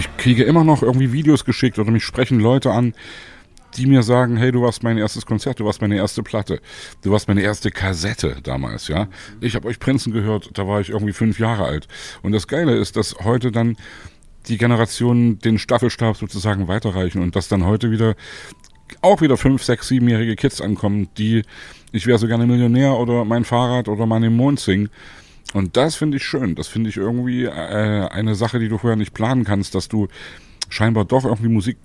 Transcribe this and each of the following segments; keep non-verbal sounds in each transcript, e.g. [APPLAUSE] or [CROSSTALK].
Ich kriege immer noch irgendwie Videos geschickt oder mich sprechen Leute an, die mir sagen, hey, du warst mein erstes Konzert, du warst meine erste Platte, du warst meine erste Kassette damals, ja. Ich habe euch Prinzen gehört, da war ich irgendwie fünf Jahre alt. Und das Geile ist, dass heute dann die Generationen den Staffelstab sozusagen weiterreichen und dass dann heute wieder auch wieder fünf, sechs, siebenjährige Kids ankommen, die ich wäre so gerne Millionär oder mein Fahrrad oder meine Mond singen. Und das finde ich schön. Das finde ich irgendwie äh, eine Sache, die du vorher nicht planen kannst, dass du scheinbar doch irgendwie Musik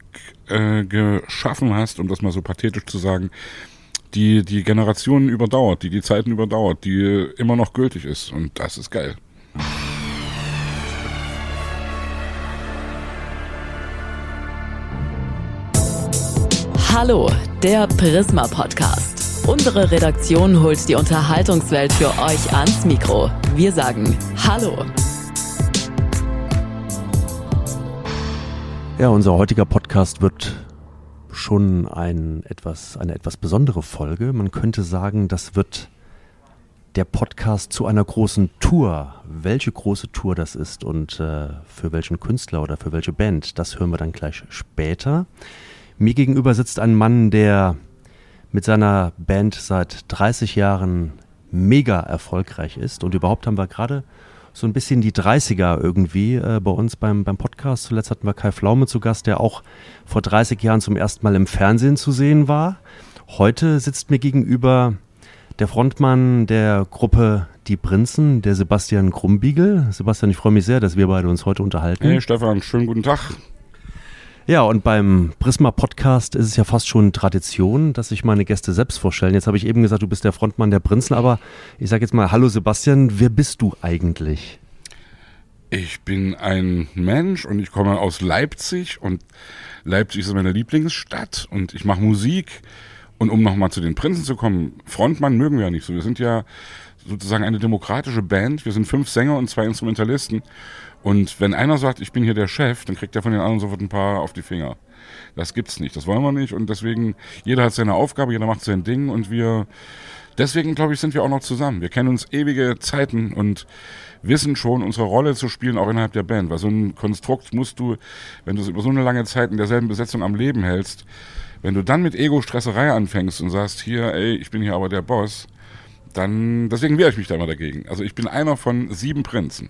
äh, geschaffen hast, um das mal so pathetisch zu sagen, die die Generationen überdauert, die die Zeiten überdauert, die immer noch gültig ist. Und das ist geil. Hallo, der Prisma Podcast. Unsere Redaktion holt die Unterhaltungswelt für euch ans Mikro. Wir sagen Hallo. Ja, unser heutiger Podcast wird schon ein etwas, eine etwas besondere Folge. Man könnte sagen, das wird der Podcast zu einer großen Tour. Welche große Tour das ist und äh, für welchen Künstler oder für welche Band, das hören wir dann gleich später. Mir gegenüber sitzt ein Mann, der mit seiner Band seit 30 Jahren mega erfolgreich ist. Und überhaupt haben wir gerade so ein bisschen die 30er irgendwie äh, bei uns beim, beim Podcast. Zuletzt hatten wir Kai Flaume zu Gast, der auch vor 30 Jahren zum ersten Mal im Fernsehen zu sehen war. Heute sitzt mir gegenüber der Frontmann der Gruppe Die Prinzen, der Sebastian Krumbiegel. Sebastian, ich freue mich sehr, dass wir beide uns heute unterhalten. Hey Stefan, schönen guten Tag. Ja, und beim Prisma Podcast ist es ja fast schon Tradition, dass sich meine Gäste selbst vorstellen. Jetzt habe ich eben gesagt, du bist der Frontmann der Prinzen, aber ich sage jetzt mal, hallo Sebastian, wer bist du eigentlich? Ich bin ein Mensch und ich komme aus Leipzig und Leipzig ist meine Lieblingsstadt und ich mache Musik. Und um nochmal zu den Prinzen zu kommen, Frontmann mögen wir ja nicht so. Wir sind ja sozusagen eine demokratische Band. Wir sind fünf Sänger und zwei Instrumentalisten. Und wenn einer sagt, ich bin hier der Chef, dann kriegt er von den anderen sofort ein paar auf die Finger. Das gibt's nicht, das wollen wir nicht. Und deswegen, jeder hat seine Aufgabe, jeder macht sein Ding und wir, deswegen glaube ich, sind wir auch noch zusammen. Wir kennen uns ewige Zeiten und wissen schon, unsere Rolle zu spielen, auch innerhalb der Band. Weil so ein Konstrukt musst du, wenn du es über so eine lange Zeit in derselben Besetzung am Leben hältst, wenn du dann mit Ego-Stresserei anfängst und sagst, hier, ey, ich bin hier aber der Boss, dann, deswegen wehre ich mich da immer dagegen. Also ich bin einer von sieben Prinzen.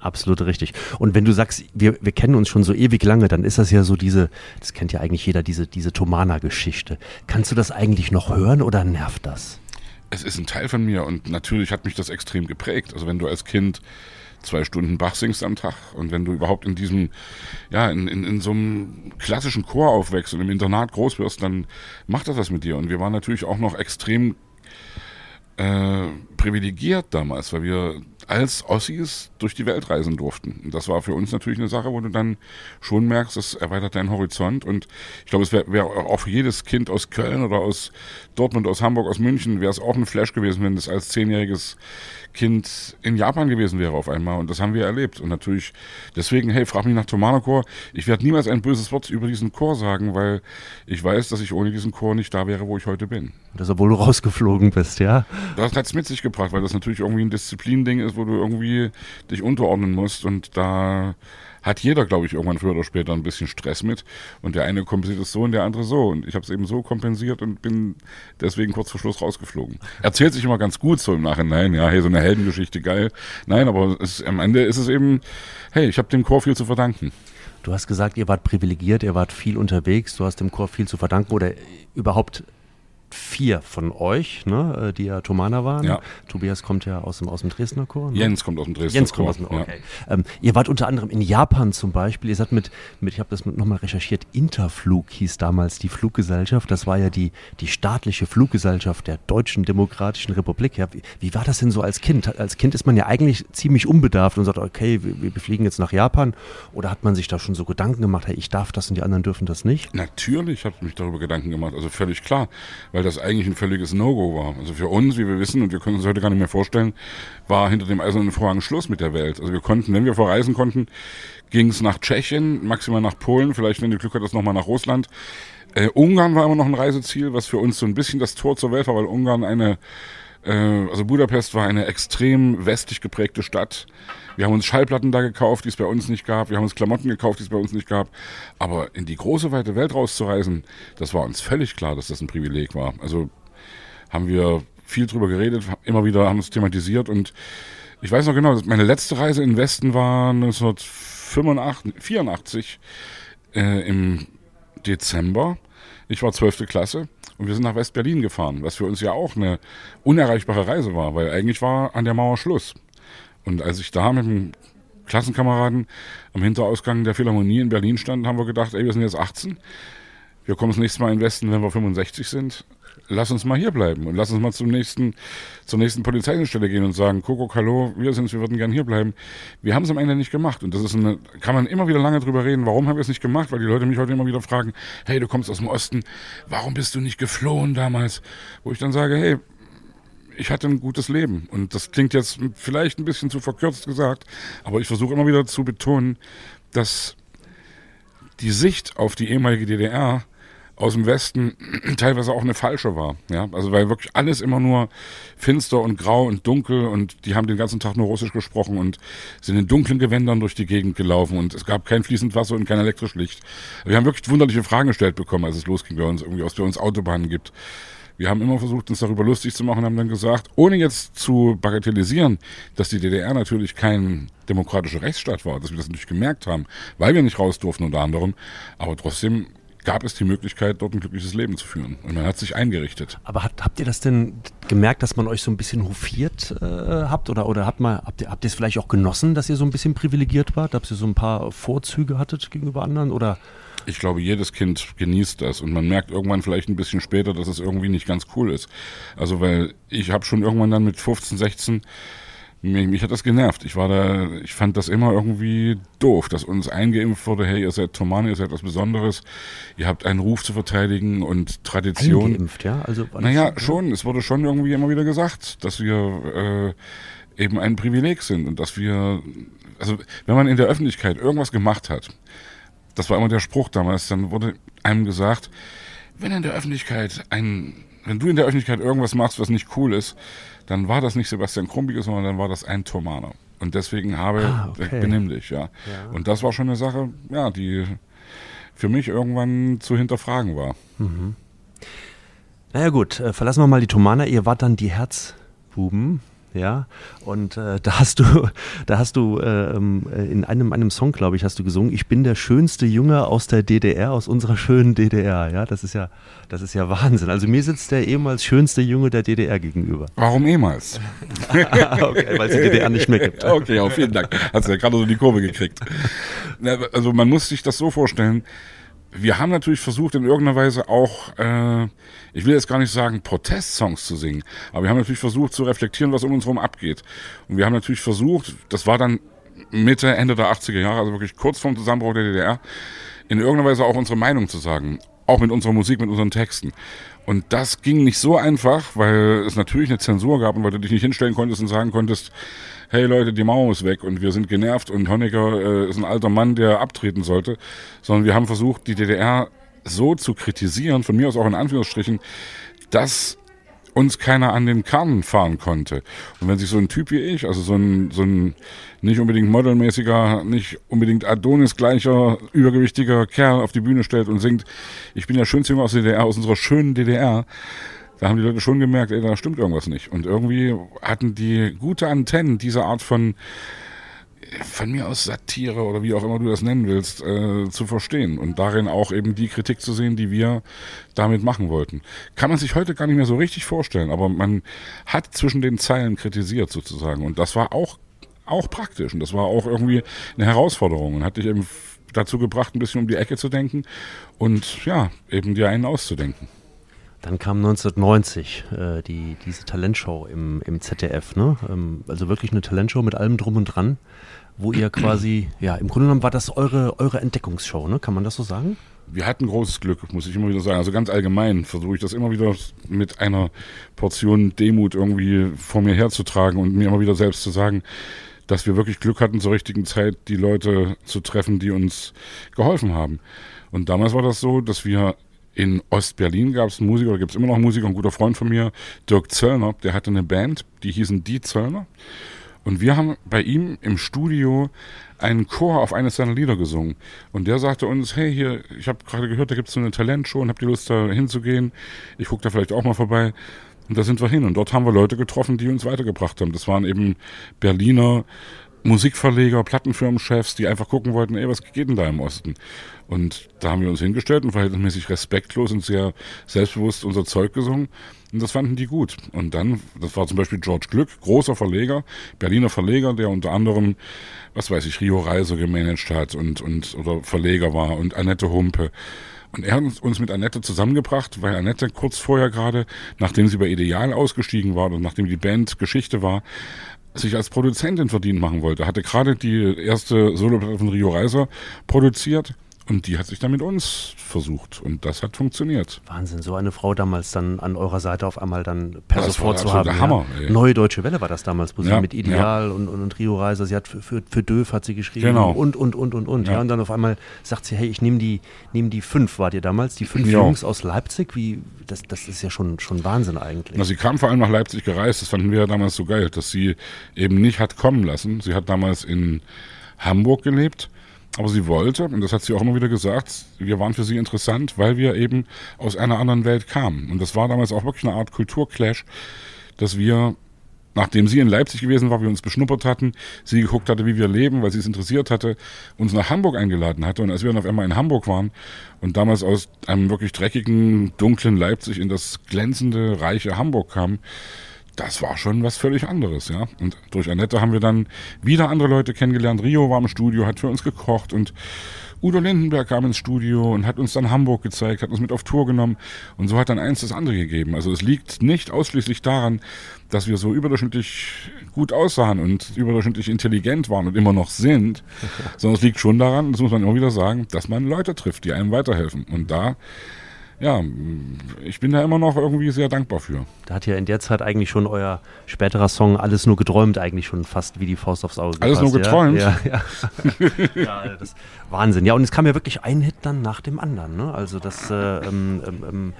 Absolut richtig. Und wenn du sagst, wir, wir kennen uns schon so ewig lange, dann ist das ja so diese, das kennt ja eigentlich jeder, diese, diese Tomana-Geschichte. Kannst du das eigentlich noch hören oder nervt das? Es ist ein Teil von mir und natürlich hat mich das extrem geprägt. Also wenn du als Kind zwei Stunden Bach singst am Tag und wenn du überhaupt in diesem, ja, in, in, in so einem klassischen Chor aufwächst und im Internat groß wirst, dann macht das was mit dir. Und wir waren natürlich auch noch extrem äh, privilegiert damals, weil wir als Ossis durch die Welt reisen durften. Und das war für uns natürlich eine Sache, wo du dann schon merkst, das erweitert deinen Horizont. Und ich glaube, es wäre wär auch für jedes Kind aus Köln oder aus Dortmund, aus Hamburg, aus München, wäre es auch ein Flash gewesen, wenn es als zehnjähriges Kind in Japan gewesen wäre auf einmal. Und das haben wir erlebt. Und natürlich, deswegen, hey, frag mich nach Tomano-Chor. Ich werde niemals ein böses Wort über diesen Chor sagen, weil ich weiß, dass ich ohne diesen Chor nicht da wäre, wo ich heute bin. Das, obwohl du rausgeflogen bist, ja? Das hat es mit sich gebracht, weil das natürlich irgendwie ein Disziplinding ist, wo du irgendwie dich unterordnen musst. Und da hat jeder, glaube ich, irgendwann früher oder später ein bisschen Stress mit. Und der eine kompensiert es so und der andere so. Und ich habe es eben so kompensiert und bin deswegen kurz vor Schluss rausgeflogen. Erzählt sich immer ganz gut so im Nachhinein. Ja, hey, so eine Heldengeschichte, geil. Nein, aber es, am Ende ist es eben, hey, ich habe dem Chor viel zu verdanken. Du hast gesagt, ihr wart privilegiert, ihr wart viel unterwegs, du hast dem Chor viel zu verdanken oder überhaupt vier von euch, ne, äh, die ja Thomaner waren. Ja. Tobias kommt ja aus dem, aus dem Dresdner Chor. Ne? Jens kommt aus dem Dresdner Jens kommt Chor, aus dem ja. okay. Ähm, ihr wart unter anderem in Japan zum Beispiel. Ihr seid mit, mit ich habe das nochmal recherchiert, Interflug hieß damals die Fluggesellschaft. Das war ja die, die staatliche Fluggesellschaft der Deutschen Demokratischen Republik. Ja, wie, wie war das denn so als Kind? Als Kind ist man ja eigentlich ziemlich unbedarft und sagt, okay, wir, wir fliegen jetzt nach Japan. Oder hat man sich da schon so Gedanken gemacht, hey, ich darf das und die anderen dürfen das nicht? Natürlich habe ich mich darüber Gedanken gemacht, also völlig klar, weil das eigentlich ein völliges No-Go war. Also für uns, wie wir wissen, und wir können uns heute gar nicht mehr vorstellen, war hinter dem eisernen Vorhang Schluss mit der Welt. Also wir konnten, wenn wir verreisen konnten, ging es nach Tschechien, maximal nach Polen, vielleicht, wenn du Glück hattest, nochmal nach Russland. Äh, Ungarn war immer noch ein Reiseziel, was für uns so ein bisschen das Tor zur Welt war, weil Ungarn eine, also Budapest war eine extrem westlich geprägte Stadt. Wir haben uns Schallplatten da gekauft, die es bei uns nicht gab. Wir haben uns Klamotten gekauft, die es bei uns nicht gab. Aber in die große, weite Welt rauszureisen, das war uns völlig klar, dass das ein Privileg war. Also haben wir viel drüber geredet, immer wieder haben es thematisiert und ich weiß noch genau, meine letzte Reise in den Westen war 1984 äh, im Dezember. Ich war 12. Klasse und wir sind nach West-Berlin gefahren, was für uns ja auch eine unerreichbare Reise war, weil eigentlich war an der Mauer Schluss. Und als ich da mit einem Klassenkameraden am Hinterausgang der Philharmonie in Berlin stand, haben wir gedacht, ey, wir sind jetzt 18, wir kommen das nächste Mal in den Westen, wenn wir 65 sind. Lass uns mal hier bleiben und lass uns mal zum nächsten, zur nächsten Polizeidienststelle gehen und sagen, Kuckuck, hallo, wir sind's, wir würden gern hier bleiben. Wir haben es am Ende nicht gemacht und das ist eine, kann man immer wieder lange drüber reden, warum haben wir es nicht gemacht, weil die Leute mich heute immer wieder fragen, hey, du kommst aus dem Osten, warum bist du nicht geflohen damals? Wo ich dann sage, hey, ich hatte ein gutes Leben. Und das klingt jetzt vielleicht ein bisschen zu verkürzt gesagt, aber ich versuche immer wieder zu betonen, dass die Sicht auf die ehemalige DDR aus dem Westen [CLEARS THROAT] teilweise auch eine falsche war. Ja? Also weil wirklich alles immer nur finster und grau und dunkel und die haben den ganzen Tag nur Russisch gesprochen und sind in dunklen Gewändern durch die Gegend gelaufen und es gab kein fließend Wasser und kein elektrisch Licht. Wir haben wirklich wunderliche Fragen gestellt bekommen, als es losging bei uns, irgendwie, was bei uns Autobahnen gibt. Wir haben immer versucht, uns darüber lustig zu machen und haben dann gesagt, ohne jetzt zu bagatellisieren, dass die DDR natürlich kein demokratischer Rechtsstaat war, dass wir das natürlich gemerkt haben, weil wir nicht raus durften unter anderem, aber trotzdem gab es die Möglichkeit, dort ein glückliches Leben zu führen. Und man hat sich eingerichtet. Aber hat, habt ihr das denn gemerkt, dass man euch so ein bisschen hofiert äh, habt? Oder, oder habt, mal, habt ihr habt ihr es vielleicht auch genossen, dass ihr so ein bisschen privilegiert wart? Dass ihr so ein paar Vorzüge hattet gegenüber anderen? Oder Ich glaube, jedes Kind genießt das und man merkt irgendwann vielleicht ein bisschen später, dass es irgendwie nicht ganz cool ist. Also weil ich habe schon irgendwann dann mit 15, 16 mich, mich hat das genervt. Ich war da, ich fand das immer irgendwie doof, dass uns eingeimpft wurde, hey, ihr seid Tomane, ihr seid was Besonderes, ihr habt einen Ruf zu verteidigen und Tradition. eingeimpft, ja? Also, war das- Naja, schon. Es wurde schon irgendwie immer wieder gesagt, dass wir äh, eben ein Privileg sind und dass wir, also wenn man in der Öffentlichkeit irgendwas gemacht hat, das war immer der Spruch damals, dann wurde einem gesagt, wenn in der Öffentlichkeit ein, wenn du in der Öffentlichkeit irgendwas machst, was nicht cool ist, dann war das nicht Sebastian Krumbige, sondern dann war das ein Tomaner. Und deswegen habe, Ah, okay. benimm dich, ja. Und das war schon eine Sache, ja, die für mich irgendwann zu hinterfragen war. Naja gut, äh, verlassen wir mal die Thomaner. Ihr wart dann die Herzbuben, ja. Und äh, da hast du, [LAUGHS] da hast du äh, ähm, äh, in einem, einem Song, glaube ich, hast du gesungen, ich bin der schönste Junge aus der DDR, aus unserer schönen DDR. Ja, das ist ja, das ist ja Wahnsinn. Also mir sitzt der ehemals schönste Junge der DDR gegenüber. Warum ehemals? [LAUGHS] okay, weil es die DDR nicht mehr gibt. Okay, ja, vielen Dank. Hast ja gerade so die Kurve gekriegt. Also man muss sich das so vorstellen. Wir haben natürlich versucht, in irgendeiner Weise auch, äh, ich will jetzt gar nicht sagen, Protestsongs zu singen, aber wir haben natürlich versucht zu reflektieren, was um uns herum abgeht. Und wir haben natürlich versucht, das war dann Mitte, Ende der 80er Jahre, also wirklich kurz vorm Zusammenbruch der DDR, in irgendeiner Weise auch unsere Meinung zu sagen. Auch mit unserer Musik, mit unseren Texten. Und das ging nicht so einfach, weil es natürlich eine Zensur gab und weil du dich nicht hinstellen konntest und sagen konntest, hey Leute, die Mauer ist weg und wir sind genervt und Honecker äh, ist ein alter Mann, der abtreten sollte. Sondern wir haben versucht, die DDR so zu kritisieren, von mir aus auch in Anführungsstrichen, dass uns keiner an den Kahn fahren konnte. Und wenn sich so ein Typ wie ich, also so ein, so ein nicht unbedingt modelmäßiger, nicht unbedingt Adonis-gleicher, übergewichtiger Kerl auf die Bühne stellt und singt, ich bin der schönste Junge aus der DDR, aus unserer schönen DDR, da haben die Leute schon gemerkt, ey, da stimmt irgendwas nicht. Und irgendwie hatten die gute Antennen, diese Art von von mir aus Satire oder wie auch immer du das nennen willst, äh, zu verstehen und darin auch eben die Kritik zu sehen, die wir damit machen wollten. Kann man sich heute gar nicht mehr so richtig vorstellen, aber man hat zwischen den Zeilen kritisiert sozusagen und das war auch auch praktisch und das war auch irgendwie eine Herausforderung und hat dich eben dazu gebracht, ein bisschen um die Ecke zu denken und ja, eben dir einen auszudenken. Dann kam 1990 äh, die, diese Talentshow im, im ZDF, ne? Ähm, also wirklich eine Talentshow mit allem drum und dran, wo ihr quasi, ja, im Grunde genommen war das eure, eure Entdeckungsshow, ne? Kann man das so sagen? Wir hatten großes Glück, muss ich immer wieder sagen. Also ganz allgemein versuche ich das immer wieder mit einer Portion Demut irgendwie vor mir herzutragen und mir immer wieder selbst zu sagen, dass wir wirklich Glück hatten, zur richtigen Zeit die Leute zu treffen, die uns geholfen haben. Und damals war das so, dass wir in Ostberlin gab es einen Musiker, gibt es immer noch Musiker, ein guter Freund von mir, Dirk Zöllner, der hatte eine Band, die hießen Die Zöllner. Und wir haben bei ihm im Studio einen Chor auf eines seiner Lieder gesungen. Und der sagte uns, hey, hier, ich habe gerade gehört, da gibt es so eine Talentshow und habt ihr Lust, da hinzugehen? Ich gucke da vielleicht auch mal vorbei. Und da sind wir hin. Und dort haben wir Leute getroffen, die uns weitergebracht haben. Das waren eben Berliner Musikverleger, Plattenfirmenchefs, die einfach gucken wollten, ey, was geht denn da im Osten? Und da haben wir uns hingestellt und verhältnismäßig respektlos und sehr selbstbewusst unser Zeug gesungen. Und das fanden die gut. Und dann, das war zum Beispiel George Glück, großer Verleger, Berliner Verleger, der unter anderem, was weiß ich, Rio Reiser gemanagt hat und, und, oder Verleger war und Annette Humpe. Und er hat uns mit Annette zusammengebracht, weil Annette kurz vorher gerade, nachdem sie bei Ideal ausgestiegen war und nachdem die Band Geschichte war, sich als Produzentin verdient machen wollte. Hatte gerade die erste Soloplatte von Rio Reiser produziert und die hat sich dann mit uns versucht und das hat funktioniert. Wahnsinn, so eine Frau damals dann an eurer Seite auf einmal dann per Das sofort zu haben. der Hammer, ja. ey. Neue Deutsche Welle war das damals, wo sie Ja, mit Ideal und, und, und Rio Reiser, sie hat für, für, für Döf hat sie geschrieben Genau. und, und, und, und, und. Ja. Ja. und dann auf einmal sagt sie, hey, ich nehme die, nehm die fünf, war ihr damals, die fünf Ja. Jungs aus Leipzig, wie, das, das ist ja schon, schon Wahnsinn eigentlich. Na, sie kam vor allem nach Leipzig gereist, das fanden wir ja damals so geil, dass sie eben nicht hat kommen lassen. Sie hat damals in Hamburg gelebt, aber sie wollte, und das hat sie auch immer wieder gesagt, wir waren für sie interessant, weil wir eben aus einer anderen Welt kamen. Und das war damals auch wirklich eine Art Kulturclash, dass wir, nachdem sie in Leipzig gewesen war, wir uns beschnuppert hatten, sie geguckt hatte, wie wir leben, weil sie es interessiert hatte, uns nach Hamburg eingeladen hatte. Und als wir dann auf einmal in Hamburg waren und damals aus einem wirklich dreckigen, dunklen Leipzig in das glänzende, reiche Hamburg kamen, das war schon was völlig anderes, ja. Und durch Annette haben wir dann wieder andere Leute kennengelernt. Rio war im Studio, hat für uns gekocht und Udo Lindenberg kam ins Studio und hat uns dann Hamburg gezeigt, hat uns mit auf Tour genommen und so hat dann eins das andere gegeben. Also es liegt nicht ausschließlich daran, dass wir so überdurchschnittlich gut aussahen und überdurchschnittlich intelligent waren und immer noch sind, [LAUGHS] sondern es liegt schon daran, das muss man immer wieder sagen, dass man Leute trifft, die einem weiterhelfen. Und da, ja, ich bin da immer noch irgendwie sehr dankbar für. Da hat ja in der Zeit eigentlich schon euer späterer Song Alles nur geträumt eigentlich schon fast wie die Faust aufs Auge Alles nur geträumt? Ja, ja. ja. [LAUGHS] ja das, Wahnsinn. Ja, und es kam ja wirklich ein Hit dann nach dem anderen. Ne? Also das, äh, ähm, ähm, ähm,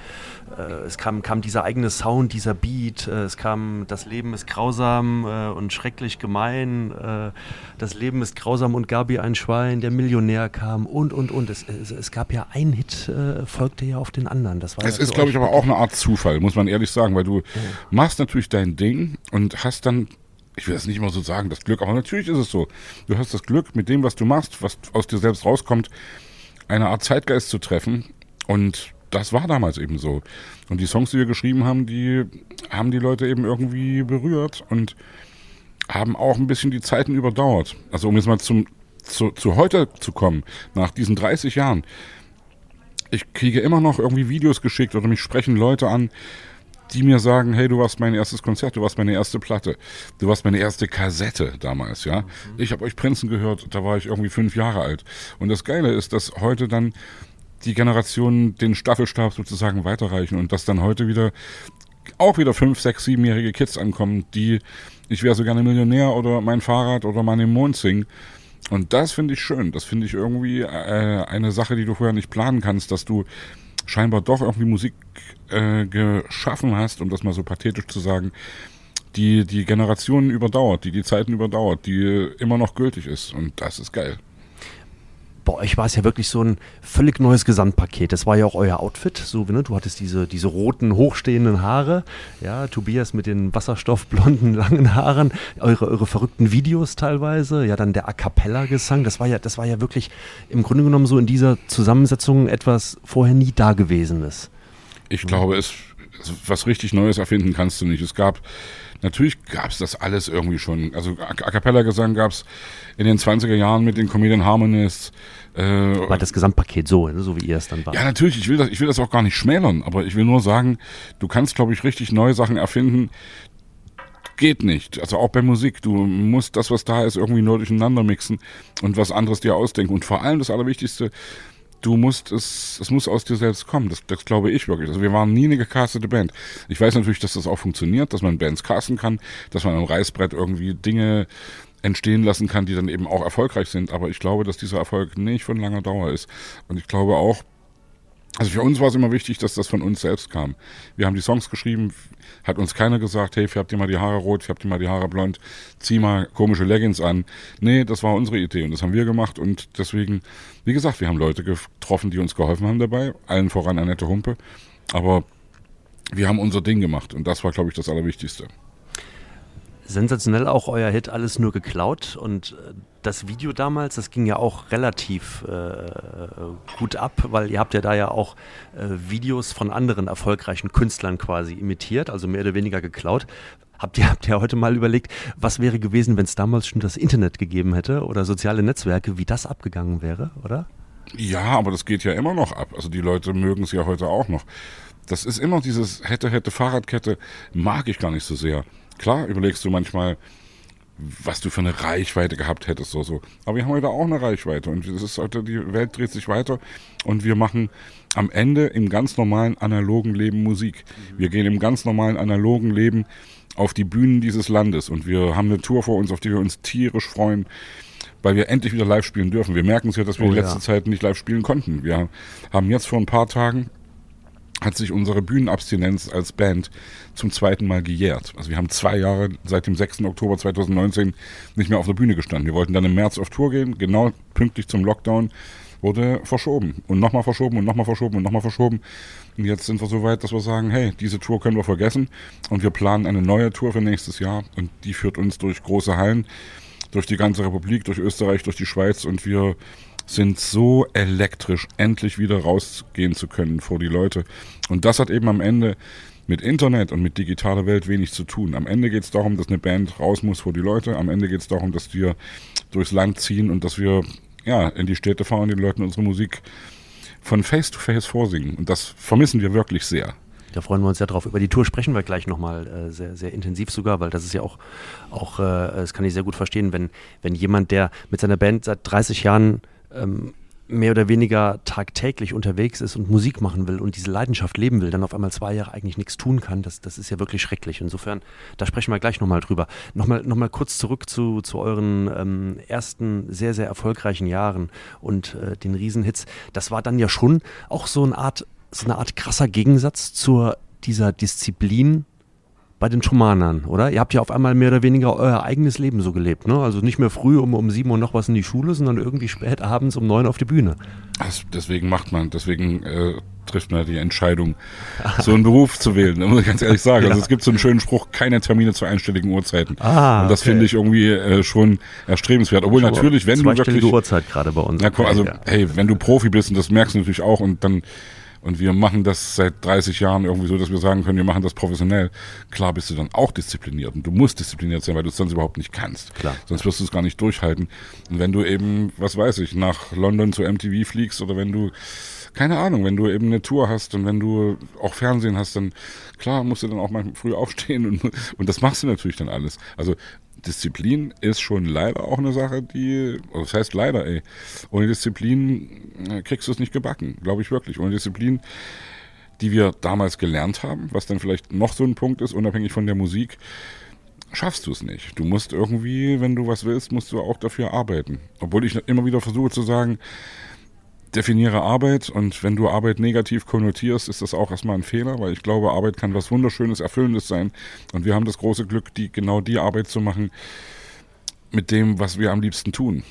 äh, es kam, kam dieser eigene Sound, dieser Beat, äh, es kam Das Leben ist grausam äh, und schrecklich gemein, äh, Das Leben ist grausam und Gabi ein Schwein, der Millionär kam und, und, und. Es, es, es gab ja ein Hit, äh, folgte ja auf den anderen. Das war Es ja ist, glaube ich, aber auch eine Art Zufall, muss man ehrlich sagen, weil du machst natürlich dein Ding und hast dann, ich will das nicht immer so sagen, das Glück, aber natürlich ist es so. Du hast das Glück, mit dem, was du machst, was aus dir selbst rauskommt, eine Art Zeitgeist zu treffen und das war damals eben so. Und die Songs, die wir geschrieben haben, die haben die Leute eben irgendwie berührt und haben auch ein bisschen die Zeiten überdauert. Also um jetzt mal zum, zu, zu heute zu kommen, nach diesen 30 Jahren, ich kriege immer noch irgendwie Videos geschickt oder mich sprechen Leute an, die mir sagen, hey, du warst mein erstes Konzert, du warst meine erste Platte, du warst meine erste Kassette damals, ja. Ich habe euch Prinzen gehört, da war ich irgendwie fünf Jahre alt. Und das Geile ist, dass heute dann die Generationen den Staffelstab sozusagen weiterreichen und dass dann heute wieder auch wieder fünf, sechs, siebenjährige Kids ankommen, die ich wäre so gerne Millionär oder mein Fahrrad oder im Mond singen. Und das finde ich schön. Das finde ich irgendwie äh, eine Sache, die du vorher nicht planen kannst, dass du scheinbar doch irgendwie Musik äh, geschaffen hast, um das mal so pathetisch zu sagen, die die Generationen überdauert, die die Zeiten überdauert, die immer noch gültig ist. Und das ist geil. Bei euch war es ja wirklich so ein völlig neues Gesamtpaket. Das war ja auch euer Outfit. So, ne? Du hattest diese, diese roten, hochstehenden Haare. Ja, Tobias mit den wasserstoffblonden, langen Haaren. Eure, eure verrückten Videos teilweise. Ja, dann der A Cappella-Gesang. Das war ja, das war ja wirklich im Grunde genommen so in dieser Zusammensetzung etwas vorher nie Dagewesenes. Ich glaube, es, was richtig Neues erfinden kannst du nicht. Es gab Natürlich gab es das alles irgendwie schon. Also A, Cappella-Gesang gab es in den 20er Jahren mit den Comedian Harmonists. Äh, war das Gesamtpaket so, ne, so wie ihr es dann war? Ja, natürlich. Ich will, das, ich will das auch gar nicht schmälern, aber ich will nur sagen, du kannst, glaube ich, richtig neue Sachen erfinden. Geht nicht. Also auch bei Musik. Du musst das, was da ist, irgendwie neu durcheinander mixen und was anderes dir ausdenken. Und vor allem das Allerwichtigste, du musst es, es muss aus dir selbst kommen. Das, das glaube ich wirklich. Also wir waren nie eine gecastete Band. Ich weiß natürlich, dass das auch funktioniert, dass man Bands casten kann, dass man am Reißbrett irgendwie Dinge entstehen lassen kann, die dann eben auch erfolgreich sind. Aber ich glaube, dass dieser Erfolg nicht von langer Dauer ist. Und ich glaube auch, also für uns war es immer wichtig, dass das von uns selbst kam. Wir haben die Songs geschrieben, hat uns keiner gesagt, hey, färbt dir mal die Haare rot, färbt dir mal die Haare blond, zieh mal komische Leggings an. Nee, das war unsere Idee und das haben wir gemacht und deswegen, wie gesagt, wir haben Leute getroffen, die uns geholfen haben dabei, allen voran Annette Humpe, aber wir haben unser Ding gemacht und das war, glaube ich, das Allerwichtigste. Sensationell auch euer Hit Alles nur geklaut und äh, das Video damals, das ging ja auch relativ äh, gut ab, weil ihr habt ja da ja auch äh, Videos von anderen erfolgreichen Künstlern quasi imitiert, also mehr oder weniger geklaut. Habt ihr, habt ihr heute mal überlegt, was wäre gewesen, wenn es damals schon das Internet gegeben hätte oder soziale Netzwerke, wie das abgegangen wäre, oder? Ja, aber das geht ja immer noch ab. Also die Leute mögen es ja heute auch noch. Das ist immer dieses hätte, hätte, Fahrradkette, mag ich gar nicht so sehr. Klar, überlegst du manchmal, was du für eine Reichweite gehabt hättest oder so. Aber wir haben heute auch eine Reichweite und es ist heute, die Welt dreht sich weiter und wir machen am Ende im ganz normalen analogen Leben Musik. Wir gehen im ganz normalen analogen Leben auf die Bühnen dieses Landes und wir haben eine Tour vor uns, auf die wir uns tierisch freuen, weil wir endlich wieder live spielen dürfen. Wir merken es ja, dass wir oh, die letzte ja. Zeit nicht live spielen konnten. Wir haben jetzt vor ein paar Tagen hat sich unsere Bühnenabstinenz als Band zum zweiten Mal gejährt. Also wir haben zwei Jahre seit dem 6. Oktober 2019 nicht mehr auf der Bühne gestanden. Wir wollten dann im März auf Tour gehen, genau pünktlich zum Lockdown wurde verschoben und nochmal verschoben und nochmal verschoben und nochmal verschoben. Und jetzt sind wir so weit, dass wir sagen, hey, diese Tour können wir vergessen und wir planen eine neue Tour für nächstes Jahr und die führt uns durch große Hallen, durch die ganze Republik, durch Österreich, durch die Schweiz und wir sind so elektrisch, endlich wieder rausgehen zu können vor die Leute. Und das hat eben am Ende mit Internet und mit digitaler Welt wenig zu tun. Am Ende geht es darum, dass eine Band raus muss vor die Leute. Am Ende geht es darum, dass wir durchs Land ziehen und dass wir ja, in die Städte fahren den Leuten unsere Musik von Face to Face vorsingen. Und das vermissen wir wirklich sehr. Da freuen wir uns ja drauf. Über die Tour sprechen wir gleich nochmal äh, sehr, sehr intensiv sogar, weil das ist ja auch, auch äh, das kann ich sehr gut verstehen, wenn, wenn jemand, der mit seiner Band seit 30 Jahren ähm, mehr oder weniger tagtäglich unterwegs ist und Musik machen will und diese Leidenschaft leben will, dann auf einmal zwei Jahre eigentlich nichts tun kann, das, das ist ja wirklich schrecklich. Insofern, da sprechen wir gleich nochmal drüber. Nochmal noch mal kurz zurück zu, zu euren ähm, ersten sehr, sehr erfolgreichen Jahren und äh, den Riesenhits. Das war dann ja schon auch so eine Art, so eine Art krasser Gegensatz zur dieser Disziplin bei den Schumanern, oder? Ihr habt ja auf einmal mehr oder weniger euer eigenes Leben so gelebt, ne? Also nicht mehr früh um, um sieben Uhr noch was in die Schule, sondern irgendwie spät abends um neun auf die Bühne. Das, deswegen macht man, deswegen äh, trifft man die Entscheidung, so einen Beruf zu wählen, muss ich ganz ehrlich sagen. [LAUGHS] Also ja. Also es gibt so einen schönen Spruch, keine Termine zu einstelligen Uhrzeiten. Ah, Und das okay. finde ich irgendwie äh, schon erstrebenswert. Obwohl natürlich, wenn du wirklich... Uhrzeit gerade bei uns. Na, komm, also, ja. hey, wenn du Profi bist, und das merkst du natürlich auch, und dann und wir machen das seit 30 Jahren irgendwie so, dass wir sagen können, wir machen das professionell. Klar bist du dann auch diszipliniert und du musst diszipliniert sein, weil du es sonst überhaupt nicht kannst. Klar. Sonst wirst du es gar nicht durchhalten. Und wenn du eben, was weiß ich, nach London zu MTV fliegst oder wenn du keine Ahnung, wenn du eben eine Tour hast und wenn du auch Fernsehen hast, dann klar musst du dann auch mal früh [LAUGHS] aufstehen und, und das machst du natürlich dann alles. Also Disziplin ist schon leider auch eine Sache, die, das heißt leider, ey, ohne Disziplin äh, kriegst du es nicht gebacken, glaube ich wirklich. Ohne Disziplin, die wir damals gelernt haben, was dann vielleicht noch so ein Punkt ist, unabhängig von der Musik, schaffst du es nicht. Du musst irgendwie, wenn du was willst, musst du auch dafür arbeiten. Obwohl ich immer wieder versuche zu sagen, definiere Arbeit und wenn du Arbeit negativ konnotierst, ist das auch erstmal ein Fehler, weil ich glaube, Arbeit kann was Wunderschönes, Erfüllendes sein. Und wir haben das große Glück, die, genau die Arbeit zu machen mit dem, was wir am liebsten tun.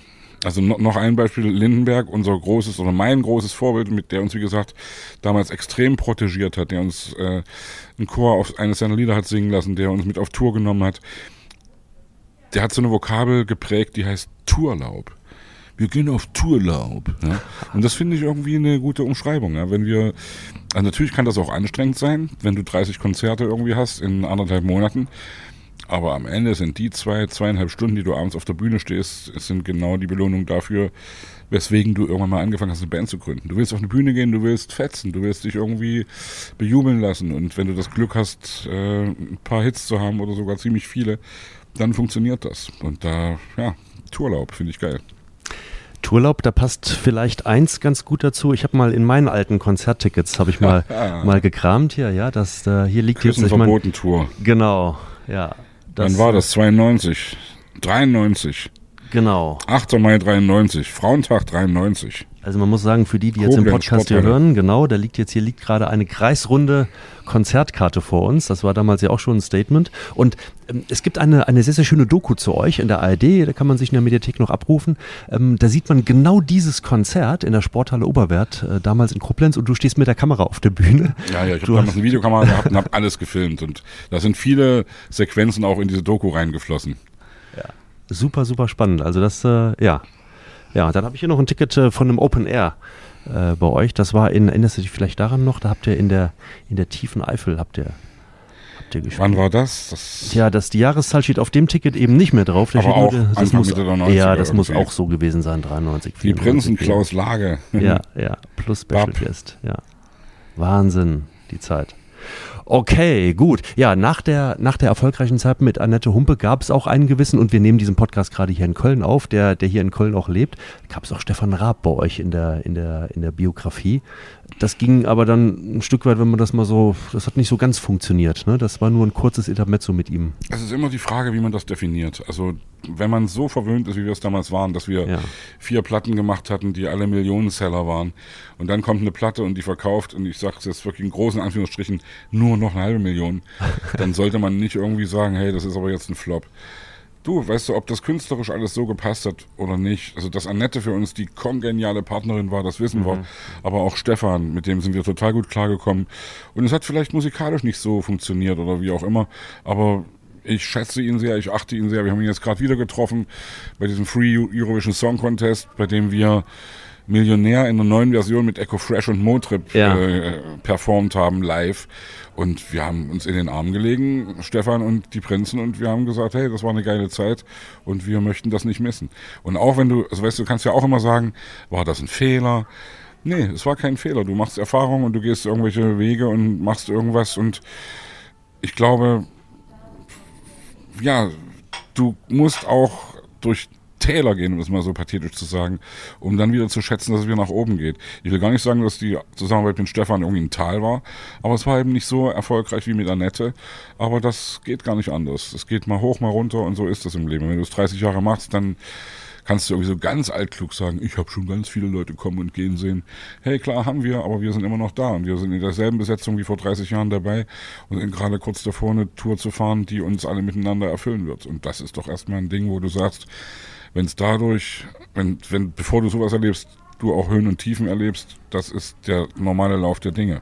Also no, noch ein Beispiel, Lindenberg, unser großes oder mein großes Vorbild, mit der uns, wie gesagt, damals extrem protegiert hat, der uns äh, einen Chor auf eines seiner Lieder hat singen lassen, der uns mit auf Tour genommen hat. Der hat so eine Vokabel geprägt, die heißt Tourlaub wir gehen auf Tourlaub. Ja? Und das finde ich irgendwie eine gute Umschreibung. Ja? Wenn wir, also natürlich kann das auch anstrengend sein, wenn du 30 Konzerte irgendwie hast in anderthalb Monaten. Aber am Ende sind die zwei, zweieinhalb Stunden, die du abends auf der Bühne stehst, sind genau die Belohnung dafür, weswegen du irgendwann mal angefangen hast, eine Band zu gründen. Du willst auf eine Bühne gehen, du willst fetzen, du willst dich irgendwie bejubeln lassen. Und wenn du das Glück hast, äh, ein paar Hits zu haben oder sogar ziemlich viele, dann funktioniert das. Und da, ja, Tourlaub finde ich geil. Tourlaub, da passt vielleicht eins ganz gut dazu. Ich habe mal in meinen alten Konzerttickets habe ich mal mal gekramt hier, ja, das äh, hier liegt jetzt ich mein, Tour. Genau, ja. Das, Wann war das? 92, 93. Genau. 8. Mai 93, Frauentag 93. Also man muss sagen, für die, die jetzt den Podcast hier hören, genau, da liegt jetzt hier liegt gerade eine kreisrunde Konzertkarte vor uns. Das war damals ja auch schon ein Statement. Und ähm, es gibt eine, eine sehr, sehr schöne Doku zu euch in der ARD, da kann man sich in der Mediathek noch abrufen. Ähm, da sieht man genau dieses Konzert in der Sporthalle Oberwert, äh, damals in Koblenz, und du stehst mit der Kamera auf der Bühne. Ja, ja, ich habe damals eine Videokamera gehabt und habe alles gefilmt. Und da sind viele Sequenzen auch in diese Doku reingeflossen. Ja, super, super spannend. Also das, äh, ja, ja, dann habe ich hier noch ein Ticket äh, von einem Open Air äh, bei euch. Das war in, erinnerst du dich vielleicht daran noch? Da habt ihr in der, in der tiefen Eifel, habt ihr, habt ihr gespielt. Wann war das? das Tja, das, die Jahreszahl steht auf dem Ticket eben nicht mehr drauf. Da aber auch nur, das muss, Mitte der 90er Ja, das muss auch so gewesen sein, 93. Die Prinzen Klaus Lage. ja, ja, plus Special. Guest, ja. Wahnsinn, die Zeit. Okay, gut. Ja, nach der, nach der erfolgreichen Zeit mit Annette Humpe gab es auch einen gewissen, und wir nehmen diesen Podcast gerade hier in Köln auf, der, der hier in Köln auch lebt, gab es auch Stefan Raab bei euch in der, in der, in der Biografie. Das ging aber dann ein Stück weit, wenn man das mal so, das hat nicht so ganz funktioniert. Ne? Das war nur ein kurzes Intermezzo mit ihm. Es ist immer die Frage, wie man das definiert. Also wenn man so verwöhnt ist, wie wir es damals waren, dass wir ja. vier Platten gemacht hatten, die alle Millionenseller waren, und dann kommt eine Platte und die verkauft, und ich sage es jetzt wirklich in großen Anführungsstrichen, nur noch eine halbe Million, dann sollte man nicht irgendwie sagen, hey, das ist aber jetzt ein Flop. Du, weißt du, ob das künstlerisch alles so gepasst hat oder nicht? Also, dass Annette für uns die kongeniale Partnerin war, das wissen mhm. wir. Aber auch Stefan, mit dem sind wir total gut klargekommen. Und es hat vielleicht musikalisch nicht so funktioniert oder wie auch immer. Aber ich schätze ihn sehr, ich achte ihn sehr. Wir haben ihn jetzt gerade wieder getroffen bei diesem Free Eurovision Song Contest, bei dem wir Millionär in einer neuen Version mit Echo Fresh und Motrip ja. äh, performt haben live. Und wir haben uns in den Arm gelegen, Stefan und die Prinzen, und wir haben gesagt, hey, das war eine geile Zeit und wir möchten das nicht missen. Und auch wenn du, also weißt du, kannst ja auch immer sagen, war das ein Fehler? Nee, es war kein Fehler. Du machst Erfahrungen und du gehst irgendwelche Wege und machst irgendwas und ich glaube, ja, du musst auch durch Täler gehen, um es mal so pathetisch zu sagen, um dann wieder zu schätzen, dass es wieder nach oben geht. Ich will gar nicht sagen, dass die Zusammenarbeit mit Stefan irgendwie ein Tal war, aber es war eben nicht so erfolgreich wie mit Annette. Aber das geht gar nicht anders. Es geht mal hoch, mal runter und so ist das im Leben. Wenn du es 30 Jahre machst, dann kannst du irgendwie so ganz altklug sagen, ich habe schon ganz viele Leute kommen und gehen sehen. Hey, klar haben wir, aber wir sind immer noch da und wir sind in derselben Besetzung wie vor 30 Jahren dabei und sind gerade kurz davor, eine Tour zu fahren, die uns alle miteinander erfüllen wird. Und das ist doch erstmal ein Ding, wo du sagst, wenn es dadurch, wenn, wenn, bevor du sowas erlebst, du auch Höhen und Tiefen erlebst, das ist der normale Lauf der Dinge.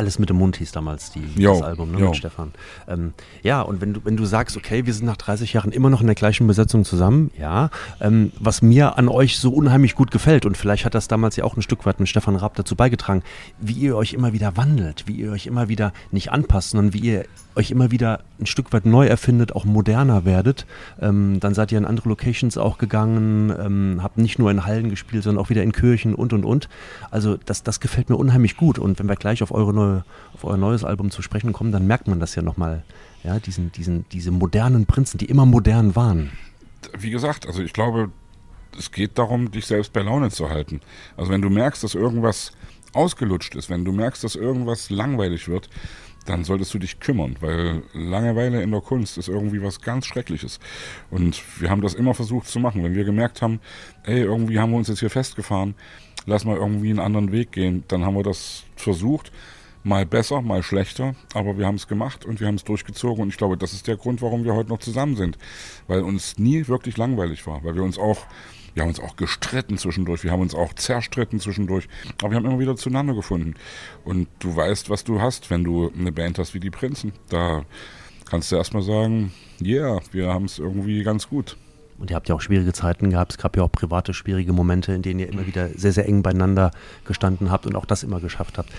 Alles mit dem Mund hieß damals die, jo, das Album ne, mit Stefan. Ähm, ja, und wenn du, wenn du sagst, okay, wir sind nach 30 Jahren immer noch in der gleichen Besetzung zusammen, ja, ähm, was mir an euch so unheimlich gut gefällt, und vielleicht hat das damals ja auch ein Stück weit mit Stefan Raab dazu beigetragen, wie ihr euch immer wieder wandelt, wie ihr euch immer wieder nicht anpasst, sondern wie ihr euch immer wieder ein Stück weit neu erfindet, auch moderner werdet. Ähm, dann seid ihr in andere Locations auch gegangen, ähm, habt nicht nur in Hallen gespielt, sondern auch wieder in Kirchen und und und. Also das, das gefällt mir unheimlich gut. Und wenn wir gleich auf, eure neue, auf euer neues Album zu sprechen kommen, dann merkt man das ja nochmal. Ja, diesen, diesen, diese modernen Prinzen, die immer modern waren. Wie gesagt, also ich glaube, es geht darum, dich selbst bei Laune zu halten. Also wenn du merkst, dass irgendwas ausgelutscht ist, wenn du merkst, dass irgendwas langweilig wird, dann solltest du dich kümmern, weil Langeweile in der Kunst ist irgendwie was ganz Schreckliches. Und wir haben das immer versucht zu machen. Wenn wir gemerkt haben, ey, irgendwie haben wir uns jetzt hier festgefahren, lass mal irgendwie einen anderen Weg gehen, dann haben wir das versucht. Mal besser, mal schlechter, aber wir haben es gemacht und wir haben es durchgezogen und ich glaube, das ist der Grund, warum wir heute noch zusammen sind, weil uns nie wirklich langweilig war, weil wir uns auch Wir haben uns auch gestritten zwischendurch, wir haben uns auch zerstritten zwischendurch, aber wir haben immer wieder zueinander gefunden. Und du weißt, was du hast, wenn du eine Band hast wie die Prinzen. Da kannst du erstmal sagen, ja, yeah, wir haben es irgendwie ganz gut. Und ihr habt ja auch schwierige Zeiten gehabt. Es gab ja auch private, schwierige Momente, in denen ihr immer wieder sehr, sehr eng beieinander gestanden habt und auch das immer geschafft habt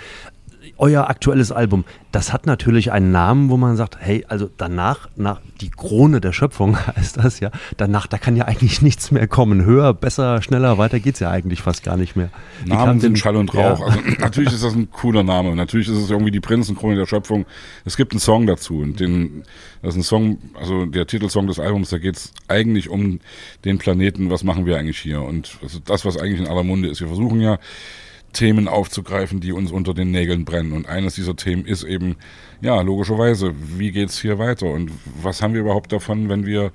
euer aktuelles Album, das hat natürlich einen Namen, wo man sagt, hey, also danach, nach die Krone der Schöpfung [LAUGHS] heißt das ja, danach, da kann ja eigentlich nichts mehr kommen. Höher, besser, schneller, weiter geht es ja eigentlich fast gar nicht mehr. Namen sind Schall und Rauch. Ja. Also, [LAUGHS] natürlich ist das ein cooler Name. Natürlich ist es irgendwie die Prinzenkrone der Schöpfung. Es gibt einen Song dazu und den, das ist ein Song, also der Titelsong des Albums, da geht es eigentlich um den Planeten, was machen wir eigentlich hier? Und also das, was eigentlich in aller Munde ist. Wir versuchen ja, Themen aufzugreifen, die uns unter den Nägeln brennen. Und eines dieser Themen ist eben, ja, logischerweise, wie geht's hier weiter? Und was haben wir überhaupt davon, wenn wir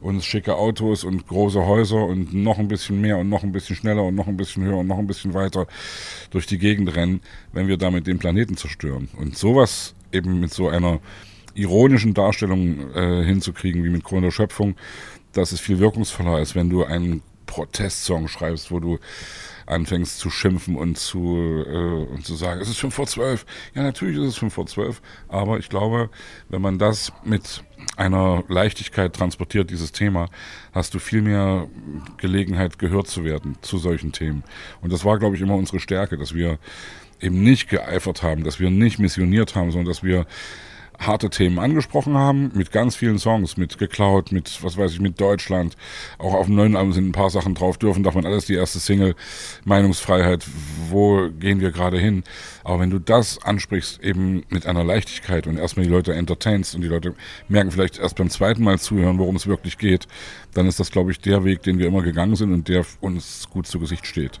uns schicke Autos und große Häuser und noch ein bisschen mehr und noch ein bisschen schneller und noch ein bisschen höher und noch ein bisschen weiter durch die Gegend rennen, wenn wir damit den Planeten zerstören? Und sowas eben mit so einer ironischen Darstellung äh, hinzukriegen, wie mit Krone der Schöpfung, das ist viel wirkungsvoller, als wenn du einen Protestsong schreibst, wo du anfängst zu schimpfen und zu, äh, und zu sagen, es ist fünf vor zwölf. Ja, natürlich ist es fünf vor zwölf, aber ich glaube, wenn man das mit einer Leichtigkeit transportiert, dieses Thema, hast du viel mehr Gelegenheit, gehört zu werden zu solchen Themen. Und das war, glaube ich, immer unsere Stärke, dass wir eben nicht geeifert haben, dass wir nicht missioniert haben, sondern dass wir harte Themen angesprochen haben, mit ganz vielen Songs, mit geklaut, mit, was weiß ich, mit Deutschland. Auch auf dem neuen Album sind ein paar Sachen drauf, dürfen, darf man alles, die erste Single, Meinungsfreiheit, wo gehen wir gerade hin? Aber wenn du das ansprichst, eben mit einer Leichtigkeit und erstmal die Leute entertainst und die Leute merken vielleicht erst beim zweiten Mal zuhören, worum es wirklich geht, dann ist das, glaube ich, der Weg, den wir immer gegangen sind und der uns gut zu Gesicht steht.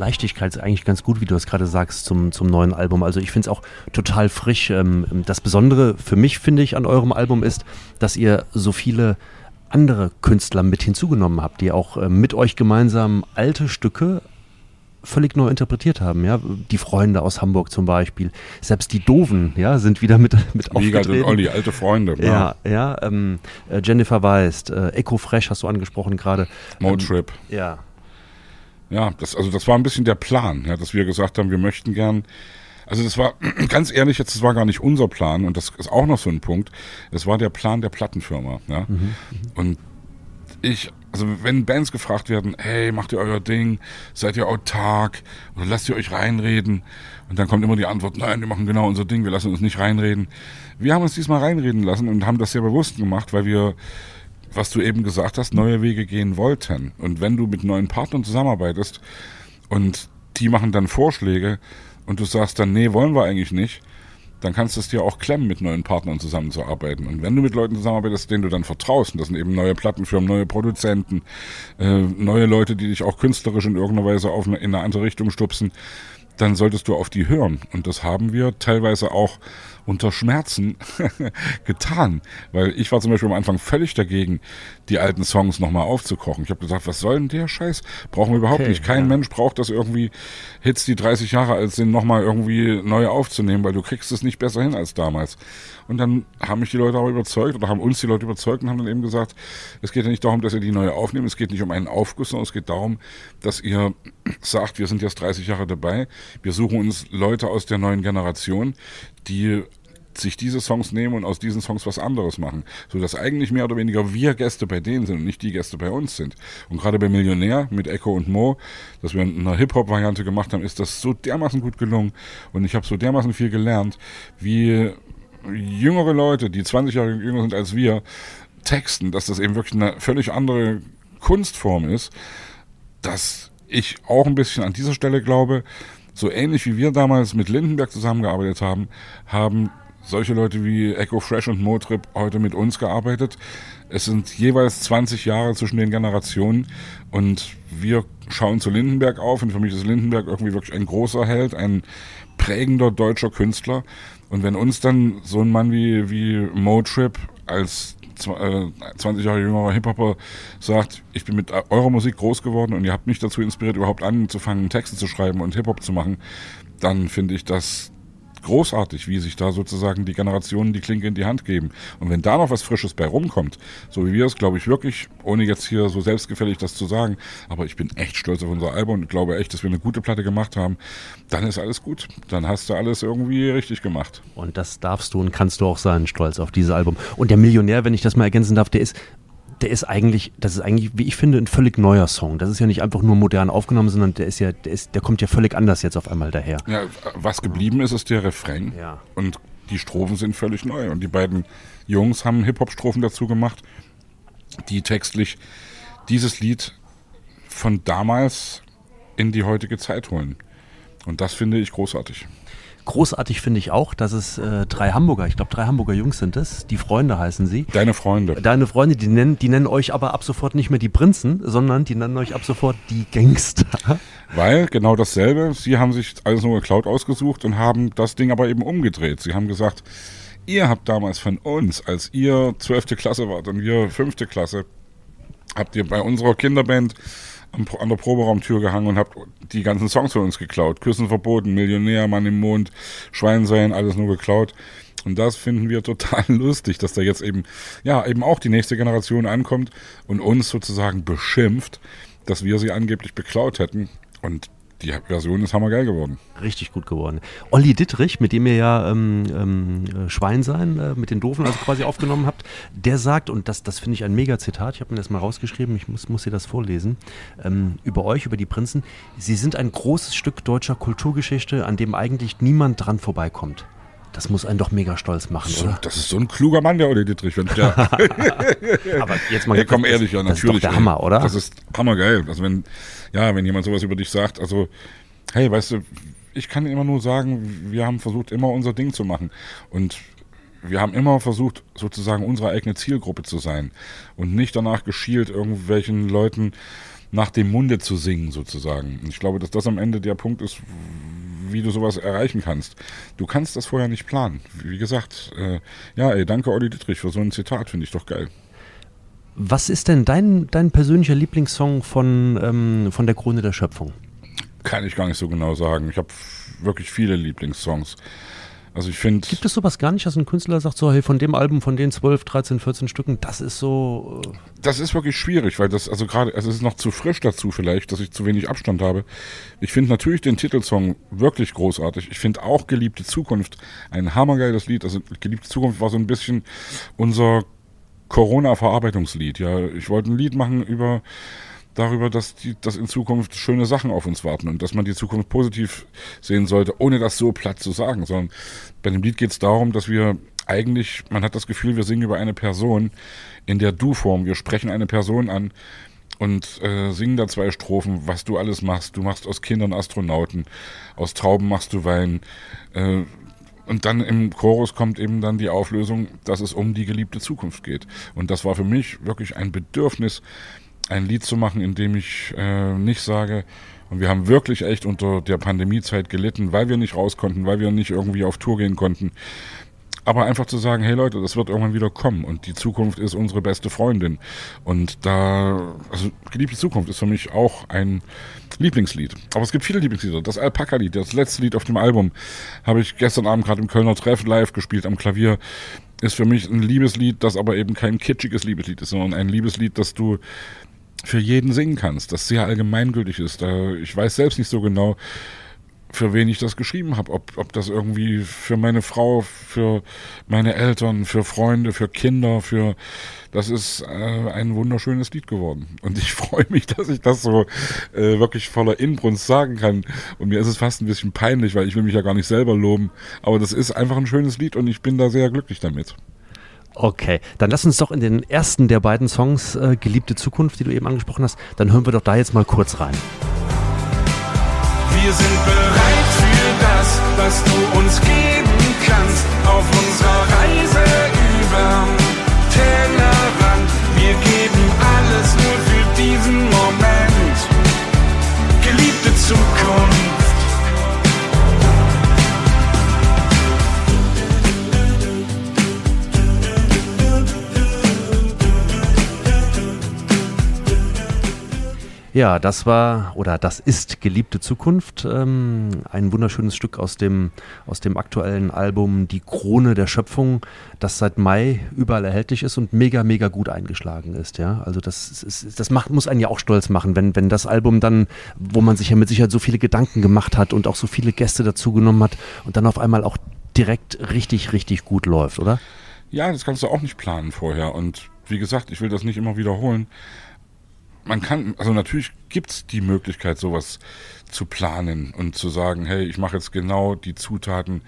Leichtigkeit ist eigentlich ganz gut, wie du es gerade sagst, zum, zum neuen Album. Also ich finde es auch total frisch. Ähm, das Besondere für mich, finde ich, an eurem Album ist, dass ihr so viele andere Künstler mit hinzugenommen habt, die auch ähm, mit euch gemeinsam alte Stücke völlig neu interpretiert haben, ja. Die Freunde aus Hamburg zum Beispiel. Selbst die Doofen, ja, sind wieder mit, [LAUGHS] mit Wiegald aufgetreten. und Olli, alte Freunde. Ja, ja, ja ähm, äh, Jennifer Weist, äh, Echo Fresh hast du angesprochen gerade. Motrip. Ähm, ja, ja, das, also das war ein bisschen der Plan, ja, dass wir gesagt haben, wir möchten gern. Also das war, [CLEARS THROAT] ganz ehrlich, jetzt, das war gar nicht unser Plan und das ist auch noch so ein Punkt. Das war der Plan der Plattenfirma, ja. Mhm. Und ich, also wenn Bands gefragt werden, hey, macht ihr euer Ding, seid ihr autark oder lasst ihr euch reinreden? Und dann kommt immer die Antwort, nein, wir machen genau unser Ding, wir lassen uns nicht reinreden. Wir haben uns diesmal reinreden lassen und haben das sehr bewusst gemacht, weil wir was du eben gesagt hast, neue Wege gehen wollten. Und wenn du mit neuen Partnern zusammenarbeitest und die machen dann Vorschläge und du sagst dann, nee, wollen wir eigentlich nicht, dann kannst du es dir auch klemmen, mit neuen Partnern zusammenzuarbeiten. Und wenn du mit Leuten zusammenarbeitest, denen du dann vertraust, und das sind eben neue Plattenfirmen, neue Produzenten, äh, neue Leute, die dich auch künstlerisch in irgendeiner Weise auf eine, in eine andere Richtung stupsen, dann solltest du auf die hören. Und das haben wir teilweise auch unter Schmerzen [LAUGHS] getan. Weil ich war zum Beispiel am Anfang völlig dagegen, die alten Songs nochmal aufzukochen. Ich habe gesagt, was soll denn der Scheiß? Brauchen wir überhaupt okay, nicht. Kein ja. Mensch braucht das irgendwie, Hits, die 30 Jahre alt sind, nochmal irgendwie neu aufzunehmen, weil du kriegst es nicht besser hin als damals. Und dann haben mich die Leute auch überzeugt oder haben uns die Leute überzeugt und haben dann eben gesagt, es geht ja nicht darum, dass ihr die neue aufnehmt, es geht nicht um einen Aufguss, sondern es geht darum, dass ihr [CLEARS THROAT] sagt, wir sind jetzt 30 Jahre dabei, wir suchen uns Leute aus der neuen Generation, die sich diese Songs nehmen und aus diesen Songs was anderes machen. So dass eigentlich mehr oder weniger wir Gäste bei denen sind und nicht die Gäste bei uns sind. Und gerade bei Millionär mit Echo und Mo, dass wir eine Hip-Hop-Variante gemacht haben, ist das so dermaßen gut gelungen. Und ich habe so dermaßen viel gelernt, wie jüngere Leute, die 20 Jahre jünger sind als wir, texten, dass das eben wirklich eine völlig andere Kunstform ist, dass ich auch ein bisschen an dieser Stelle glaube, so ähnlich wie wir damals mit Lindenberg zusammengearbeitet haben, haben solche Leute wie Echo Fresh und Motrip heute mit uns gearbeitet. Es sind jeweils 20 Jahre zwischen den Generationen und wir schauen zu Lindenberg auf und für mich ist Lindenberg irgendwie wirklich ein großer Held, ein prägender deutscher Künstler. Und wenn uns dann so ein Mann wie, wie Motrip als 20 äh, Jahre jüngerer Hip-Hopper sagt, ich bin mit eurer Musik groß geworden und ihr habt mich dazu inspiriert, überhaupt anzufangen, Texte zu schreiben und Hip-Hop zu machen, dann finde ich das großartig, wie sich da sozusagen die Generationen die Klinke in die Hand geben. Und wenn da noch was Frisches bei rumkommt, so wie wir es, glaube ich wirklich, ohne jetzt hier so selbstgefällig das zu sagen, aber ich bin echt stolz auf unser Album und glaube echt, dass wir eine gute Platte gemacht haben, dann ist alles gut. Dann hast du alles irgendwie richtig gemacht. Und das darfst du und kannst du auch sein, stolz auf dieses Album. Und der Millionär, wenn ich das mal ergänzen darf, der ist der ist eigentlich, das ist eigentlich, wie ich finde, ein völlig neuer Song. Das ist ja nicht einfach nur modern aufgenommen, sondern der ist ja, der ist, der kommt ja völlig anders jetzt auf einmal daher. Ja, was geblieben ist, ist der Refrain. Ja. Und die Strophen sind völlig neu. Und die beiden Jungs haben Hip-Hop-Strophen dazu gemacht, die textlich dieses Lied von damals in die heutige Zeit holen. Und das finde ich großartig. Großartig finde ich auch, dass es äh, drei Hamburger, ich glaube drei Hamburger Jungs sind es, die Freunde heißen sie. Deine Freunde. Deine Freunde, die nennen, die nennen euch aber ab sofort nicht mehr die Prinzen, sondern die nennen euch ab sofort die Gangster. Weil genau dasselbe, sie haben sich alles nur geklaut ausgesucht und haben das Ding aber eben umgedreht. Sie haben gesagt, ihr habt damals von uns, als ihr zwölfte Klasse wart und wir fünfte Klasse, habt ihr bei unserer Kinderband an der Proberaumtür gehangen und habt die ganzen Songs von uns geklaut. Küssen verboten, Millionär, Mann im Mond, Schwein sein, alles nur geklaut. Und das finden wir total [LAUGHS] lustig, dass da jetzt eben, ja, eben auch die nächste Generation ankommt und uns sozusagen beschimpft, dass wir sie angeblich beklaut hätten. Und die Version ist hammergeil geworden. Richtig gut geworden. Olli Dittrich, mit dem ihr ja ähm, ähm, Schwein sein, äh, mit den Doofen also quasi aufgenommen habt, der sagt, und das, das finde ich ein Mega-Zitat, ich habe mir das mal rausgeschrieben, ich muss, muss dir das vorlesen, ähm, über euch, über die Prinzen. Sie sind ein großes Stück deutscher Kulturgeschichte, an dem eigentlich niemand dran vorbeikommt. Das muss einen doch mega stolz machen, so, oder? Das ist so ein kluger Mann, der Olli Dittrich. Wenn der [LAUGHS] Aber jetzt mal, ja, komm ehrlich, ja, natürlich. Das ist doch der Hammer, oder? Das ist hammergeil. Also wenn, ja, wenn jemand sowas über dich sagt, also, hey, weißt du, ich kann immer nur sagen, wir haben versucht, immer unser Ding zu machen. Und wir haben immer versucht, sozusagen unsere eigene Zielgruppe zu sein und nicht danach geschielt, irgendwelchen Leuten nach dem Munde zu singen, sozusagen. Ich glaube, dass das am Ende der Punkt ist, wie du sowas erreichen kannst. Du kannst das vorher nicht planen. Wie gesagt, äh, ja, ey, danke Olli Dittrich für so ein Zitat, finde ich doch geil. Was ist denn dein, dein persönlicher Lieblingssong von, ähm, von der Krone der Schöpfung? Kann ich gar nicht so genau sagen. Ich habe wirklich viele Lieblingssongs. Also ich finde. Gibt es sowas gar nicht, dass ein Künstler sagt, so, hey, von dem Album, von den 12, 13, 14 Stücken, das ist so. Äh das ist wirklich schwierig, weil das, also gerade, also es ist noch zu frisch dazu vielleicht, dass ich zu wenig Abstand habe. Ich finde natürlich den Titelsong wirklich großartig. Ich finde auch Geliebte Zukunft ein hammergeiles Lied. Also Geliebte Zukunft war so ein bisschen unser Corona-Verarbeitungslied. Ja, ich wollte ein Lied machen über darüber, dass, die, dass in Zukunft schöne Sachen auf uns warten und dass man die Zukunft positiv sehen sollte, ohne das so platt zu sagen. Sondern bei dem Lied geht es darum, dass wir eigentlich, man hat das Gefühl, wir singen über eine Person in der Du-Form. Wir sprechen eine Person an und äh, singen da zwei Strophen, was du alles machst. Du machst aus Kindern Astronauten, aus Trauben machst du Wein. Äh, und dann im Chorus kommt eben dann die Auflösung, dass es um die geliebte Zukunft geht. Und das war für mich wirklich ein Bedürfnis, ein Lied zu machen, in dem ich äh, nicht sage, und wir haben wirklich echt unter der Pandemiezeit gelitten, weil wir nicht raus konnten, weil wir nicht irgendwie auf Tour gehen konnten. Aber einfach zu sagen, hey Leute, das wird irgendwann wieder kommen und die Zukunft ist unsere beste Freundin. Und da, also Geliebte Zukunft ist für mich auch ein Lieblingslied. Aber es gibt viele Lieblingslieder. Das Alpaka-Lied, das letzte Lied auf dem Album, habe ich gestern Abend gerade im Kölner Treff live gespielt am Klavier. Ist für mich ein Liebeslied, das aber eben kein kitschiges Liebeslied ist, sondern ein Liebeslied, das du für jeden singen kannst, das sehr allgemeingültig ist. Ich weiß selbst nicht so genau, für wen ich das geschrieben habe. Ob, ob das irgendwie für meine Frau, für meine Eltern, für Freunde, für Kinder, für das ist äh, ein wunderschönes Lied geworden. Und ich [LAUGHS] freue mich, dass ich das so äh, wirklich voller Inbrunst sagen kann. Und mir ist es fast ein bisschen peinlich, weil ich will mich ja gar nicht selber loben. Aber das ist einfach ein schönes Lied und ich bin da sehr glücklich damit. Okay, dann lass uns doch in den ersten der beiden Songs äh, Geliebte Zukunft, die du eben angesprochen hast, dann hören wir doch da jetzt mal kurz rein. Wir sind bereit für das, was du uns geben kannst. auf unserer Ja, das war oder das ist Geliebte Zukunft. Ähm, ein wunderschönes Stück aus dem, aus dem aktuellen Album Die Krone der Schöpfung, das seit Mai überall erhältlich ist und mega, mega gut eingeschlagen ist. Ja, also das, ist, das macht, muss einen ja auch stolz machen, wenn, wenn das Album dann, wo man sich ja mit Sicherheit so viele Gedanken gemacht hat und auch so viele Gäste dazu genommen hat und dann auf einmal auch direkt richtig, richtig gut läuft, oder? Ja, das kannst du auch nicht planen vorher. Und wie gesagt, ich will das nicht immer wiederholen man kann, also natürlich gibt's die Möglichkeit, sowas zu planen und zu sagen, hey, ich mache jetzt genau die Zutaten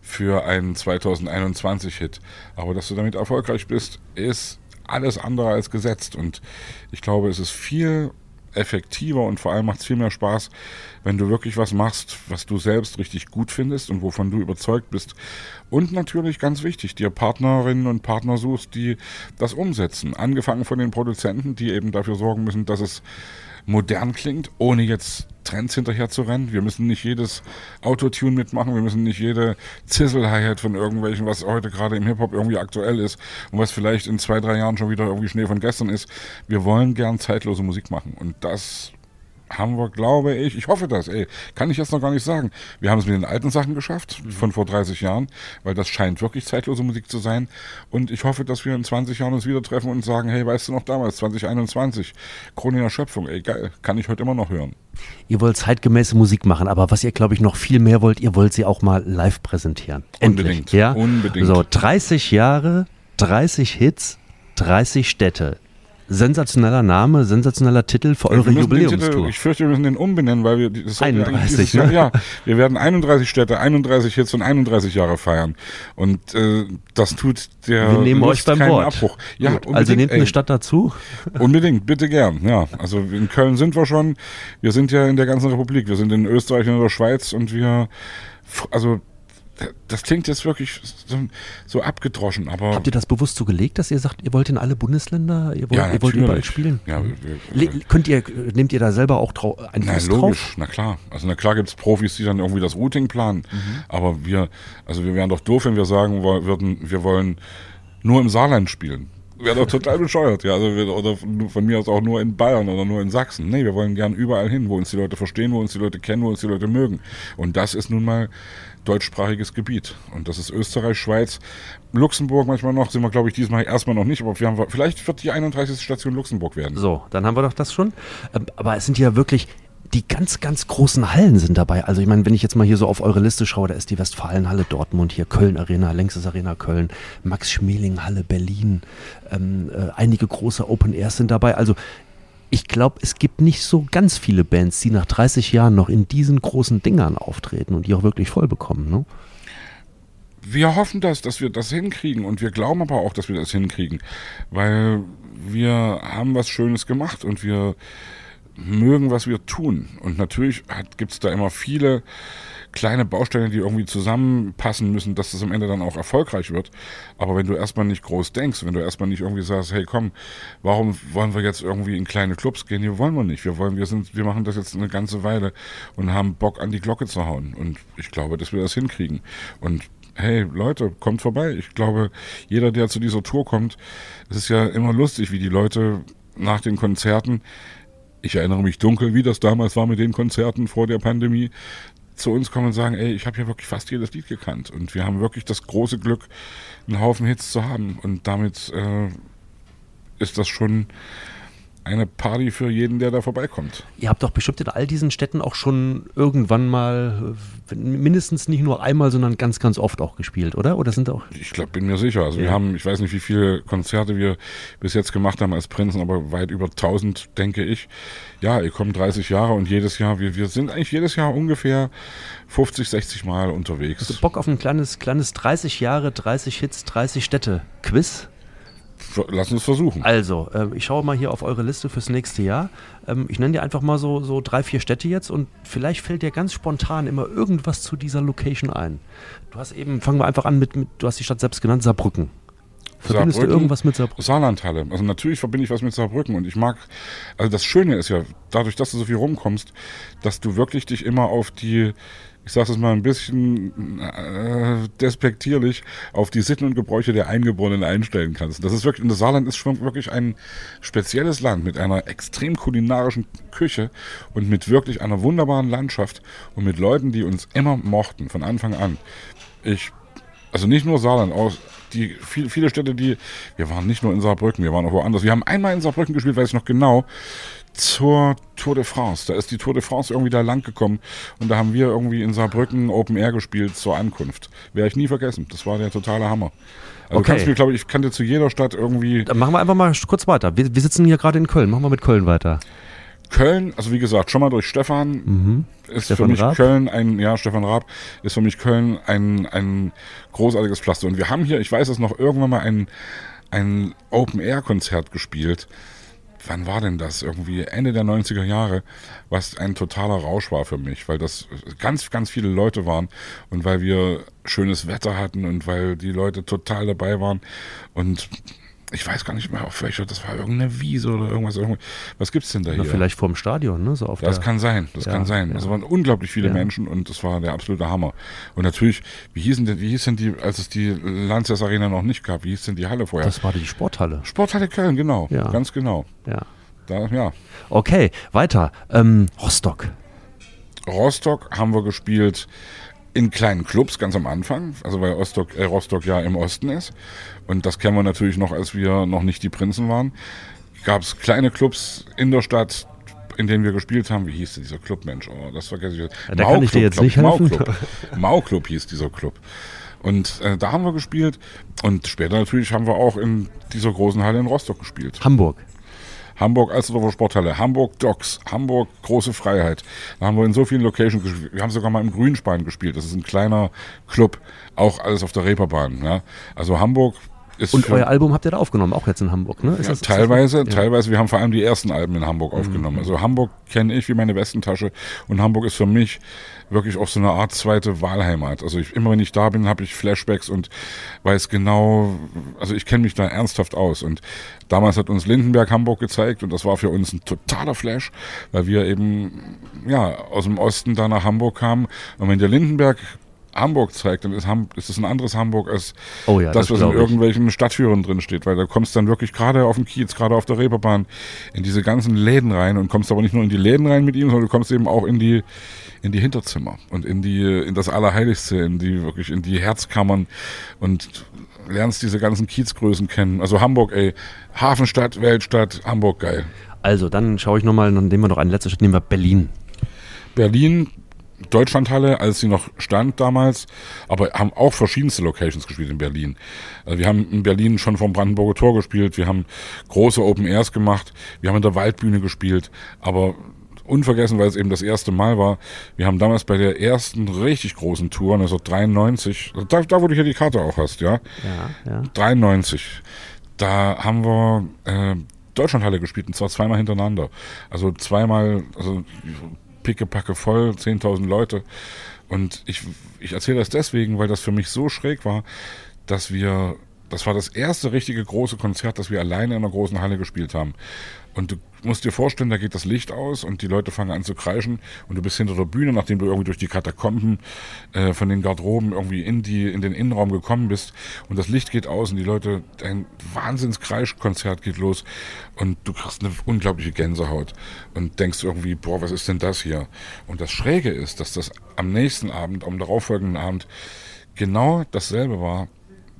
für einen 2021-Hit. Aber dass du damit erfolgreich bist, ist alles andere als gesetzt. Und ich glaube, es ist viel effektiver und vor allem macht es viel mehr Spaß, wenn du wirklich was machst, was du selbst richtig gut findest und wovon du überzeugt bist. Und natürlich ganz wichtig, dir Partnerinnen und Partner suchst, die das umsetzen. Angefangen von den Produzenten, die eben dafür sorgen müssen, dass es modern klingt, ohne jetzt Trends hinterher zu rennen. Wir müssen nicht jedes Autotune mitmachen, wir müssen nicht jede Zizzle-Hi-Hat von irgendwelchen, was heute gerade im Hip-Hop irgendwie aktuell ist und was vielleicht in zwei, drei Jahren schon wieder irgendwie Schnee von gestern ist. Wir wollen gern zeitlose Musik machen und das haben wir, glaube ich, ich hoffe das, ey, kann ich jetzt noch gar nicht sagen. Wir haben es mit den alten Sachen geschafft, von vor 30 Jahren, weil das scheint wirklich zeitlose Musik zu sein. Und ich hoffe, dass wir in 20 Jahren uns wieder treffen und sagen, hey, weißt du noch damals, 2021, Krone der Schöpfung, ey, geil, kann ich heute immer noch hören. Ihr wollt zeitgemäße Musik machen, aber was ihr, glaube ich, noch viel mehr wollt, ihr wollt sie auch mal live präsentieren. Endlich, Unbedingt, ja? unbedingt. So, 30 Jahre, 30 Hits, 30 Städte sensationeller Name, sensationeller Titel für eure Jubiläumstour. ich fürchte, wir müssen den umbenennen, weil wir das 31, Jahr, ne? ja, wir werden 31 Städte, 31 Hits und 31 Jahre feiern und äh, das tut der Wir nehmen Lust euch beim Wort. Abbruch. Ja, also nehmt ey. eine Stadt dazu. Unbedingt, bitte gern. Ja, also in Köln sind wir schon. Wir sind ja in der ganzen Republik. Wir sind in Österreich und in der Schweiz und wir, also das klingt jetzt wirklich so, so abgedroschen, aber Habt ihr das bewusst so gelegt, dass ihr sagt, ihr wollt in alle Bundesländer, ihr wollt, ja, ihr wollt überall spielen? Ja, wir, wir, Le könnt ihr, nehmt ihr da selber auch trau Na, Einfluss logisch, drauf? na klar. Also na klar gibt's Profis, die dann irgendwie das Routing planen. Mhm. Aber wir, also wir wären doch doof, wenn wir sagen wo- würden, wir wollen nur im Saarland spielen. Wäre doch total bescheuert, ja. Also wir, oder von mir aus auch nur in Bayern oder nur in Sachsen. Nee, wir wollen gern überall hin, wo uns die Leute verstehen, wo uns die Leute kennen, wo uns die Leute mögen. Und das ist nun mal deutschsprachiges Gebiet. Und das ist Österreich, Schweiz, Luxemburg manchmal noch, sind wir, glaube ich, diesmal erstmal noch nicht, aber wir haben, vielleicht wird die 31. Station Luxemburg werden. So, dann haben wir doch das schon. Ähm, Aber es sind ja wirklich die ganz, ganz großen Hallen sind dabei. Also ich meine, wenn ich jetzt mal hier so auf eure Liste schaue, da ist die Westfalenhalle Dortmund, hier Köln Arena, Längstes Arena Köln, Max Schmeling Halle Berlin, ähm, äh, einige große Open Airs sind dabei. Also ich glaube, es gibt nicht so ganz viele Bands, die nach 30 Jahren noch in diesen großen Dingern auftreten und die auch wirklich voll bekommen. Ne? wir hoffen das, dass wir das hinkriegen und wir glauben aber auch, dass wir das hinkriegen, weil wir haben was Schönes gemacht und wir mögen, was wir tun. Und natürlich gibt es da immer viele kleine Bausteine, die irgendwie zusammenpassen müssen, dass das am Ende dann auch erfolgreich wird. Aber wenn du erstmal nicht groß denkst, wenn du erstmal nicht irgendwie sagst, hey komm, warum wollen wir jetzt irgendwie in kleine Clubs gehen? Hier wollen wir nicht. Wir wollen, wir sind, wir machen das jetzt eine ganze Weile und haben Bock an die Glocke zu hauen. Und ich glaube, dass wir das hinkriegen. Und hey Leute, kommt vorbei. Ich glaube, jeder, der zu dieser Tour kommt, es ist ja immer lustig, wie die Leute nach den Konzerten, ich erinnere mich dunkel, wie das damals war mit den Konzerten vor der Pandemie, zu uns kommen und sagen, ey, ich habe ja wirklich fast jedes Lied gekannt. Und wir haben wirklich das große Glück, einen Haufen Hits zu haben. Und damit äh, ist das schon eine Party für jeden, der da vorbeikommt. Ihr habt doch bestimmt in all diesen Städten auch schon irgendwann mal äh, mindestens nicht nur einmal, sondern ganz, ganz oft auch gespielt, oder? Oder sind auch Ich glaube, bin mir sicher. Also wir Ja. haben, ich weiß nicht, wie viele Konzerte wir bis jetzt gemacht haben als Prinzen, aber weit über 1000, denke ich. Ja, ihr kommt 30 Jahre und jedes Jahr, wir, wir sind eigentlich jedes Jahr ungefähr 50, 60 Mal unterwegs. Bock auf ein kleines, kleines 30 Jahre, 30 Hits, 30 Städte Quiz? Lass uns versuchen. Also, ähm, ich schaue mal hier auf eure Liste fürs nächste Jahr. Ähm, ich nenne dir einfach mal so, so drei, vier Städte jetzt und vielleicht fällt dir ganz spontan immer irgendwas zu dieser Location ein. Du hast eben, fangen wir einfach an mit, mit du hast die Stadt selbst genannt, Saarbrücken. Verbindest Saarbrücken, du irgendwas mit Saarbrücken? Saarlandhalle. Also natürlich verbinde ich was mit Saarbrücken und ich mag, also das Schöne ist ja, dadurch, dass du so viel rumkommst, dass du wirklich dich immer auf die, ich sage es mal ein bisschen äh, despektierlich, auf die Sitten und Gebräuche der Eingeborenen einstellen kannst. Das ist wirklich, und das Saarland ist schon wirklich ein spezielles Land mit einer extrem kulinarischen Küche und mit wirklich einer wunderbaren Landschaft und mit Leuten, die uns immer mochten, von Anfang an. Ich also nicht nur Saarland, auch die viel, viele Städte, die wir waren nicht nur in Saarbrücken, wir waren auch woanders. Wir haben einmal in Saarbrücken gespielt, weiß ich noch genau, zur Tour de France. Da ist die Tour de France irgendwie da lang gekommen und da haben wir irgendwie in Saarbrücken Open Air gespielt zur Ankunft. Werde ich nie vergessen. Das war der totale Hammer. Also Okay. kannst du mir, glaube ich, ich kann dir zu jeder Stadt irgendwie Dann machen wir einfach mal kurz weiter. Wir, wir sitzen hier gerade in Köln. Machen wir mit Köln weiter. Köln, also wie gesagt, schon mal durch Stefan ist Mhm. Stefan für mich Raab? Köln ein, ja, Stefan Raab ist für mich Köln ein, ein großartiges Pflaster. Und wir haben hier, ich weiß es noch, irgendwann mal ein, ein Open-Air-Konzert gespielt. Wann war denn das? Irgendwie Ende der 90er Jahre, was ein totaler Rausch war für mich, weil das ganz, ganz viele Leute waren und weil wir schönes Wetter hatten und weil die Leute total dabei waren und ich weiß gar nicht mehr, auf welcher, das war irgendeine Wiese oder irgendwas. Was gibt's denn da hier? vielleicht vorm Stadion, ne? So auf Das der, kann sein, das Ja, kann sein. ja. Es waren unglaublich viele Ja. Menschen und das war der absolute Hammer. Und natürlich, wie hießen denn, wie hieß denn die, als es die Lanxess Arena noch nicht gab, wie hieß denn die Halle vorher? Das war die Sporthalle. Sporthalle Köln, genau, Ja. ganz genau. Ja. Da, ja. Okay, weiter. Ähm, Rostock. Rostock haben wir gespielt in kleinen Clubs ganz am Anfang, also weil Rostock, äh, Rostock ja im Osten ist. Und das kennen wir natürlich noch, als wir noch nicht die Prinzen waren. Gab es kleine Clubs in der Stadt, in denen wir gespielt haben. Wie hieß denn dieser Club, Mensch? Oh, das vergesse ich jetzt. Ja, da kann ich dir jetzt nicht helfen. Mau-Club. Mau-Club hieß dieser Club. Und äh, da haben wir gespielt. Und später natürlich haben wir auch in dieser großen Halle in Rostock gespielt. Hamburg. Hamburg Alsterdorfer Sporthalle, Hamburg Docks, Hamburg Große Freiheit. Da haben wir in so vielen Locations gespielt. Wir haben sogar mal im Grünspan gespielt. Das ist ein kleiner Club, auch alles auf der Reeperbahn. Ja. Also Hamburg ist Und euer Album habt ihr da aufgenommen, auch jetzt in Hamburg, ne? Ist ja, das- ist das- teilweise, ja. teilweise. Wir haben vor allem die ersten Alben in Hamburg aufgenommen. Also Hamburg kenne ich wie meine Westentasche und Hamburg ist für mich wirklich auch so eine Art zweite Wahlheimat. Also ich, immer wenn ich da bin, habe ich Flashbacks und weiß genau, also ich kenne mich da ernsthaft aus. Und damals hat uns Lindenberg Hamburg gezeigt und das war für uns ein totaler Flash, weil wir eben ja aus dem Osten da nach Hamburg kamen. Und wenn der Lindenberg Hamburg zeigt, dann ist, Ham ist es ein anderes Hamburg als Oh ja, das, das was in irgendwelchen Stadtführern drin steht, weil da kommst dann wirklich gerade auf dem Kiez, gerade auf der Reeperbahn, in diese ganzen Läden rein und kommst aber nicht nur in die Läden rein mit ihm, sondern du kommst eben auch in die in die Hinterzimmer und in die in das Allerheiligste, in die wirklich in die Herzkammern und lernst diese ganzen Kiezgrößen kennen. Also Hamburg, ey, Hafenstadt, Weltstadt, Hamburg geil. Also, dann schaue ich nochmal, dann nehmen wir noch eine letzte Stadt, nehmen wir Berlin. Berlin, Deutschlandhalle, als sie noch stand damals, aber haben auch verschiedenste Locations gespielt in Berlin. Also wir haben in Berlin schon vom Brandenburger Tor gespielt, wir haben große Open Airs gemacht, wir haben in der Waldbühne gespielt, aber unvergessen, weil es eben das erste Mal war, wir haben damals bei der ersten richtig großen Tour, 1993, da, da wo du hier die Karte auch hast, ja, Ja, ja. 93. Da haben wir äh, Deutschlandhalle gespielt und zwar zweimal hintereinander. Also zweimal, also pickepacke voll, 10.000 Leute. Und ich, ich erzähle das deswegen, weil das für mich so schräg war, dass wir, das war das erste richtige große Konzert, das wir alleine in einer großen Halle gespielt haben. Und du musst dir vorstellen, da geht das Licht aus und die Leute fangen an zu kreischen und du bist hinter der Bühne, nachdem du irgendwie durch die Katakomben äh, von den Garderoben irgendwie in die in den Innenraum gekommen bist und das Licht geht aus und die Leute, ein Wahnsinns-Kreischkonzert geht los und du kriegst eine unglaubliche Gänsehaut und denkst irgendwie, boah, was ist denn das hier? Und das Schräge ist, dass das am nächsten Abend, am darauffolgenden Abend genau dasselbe war,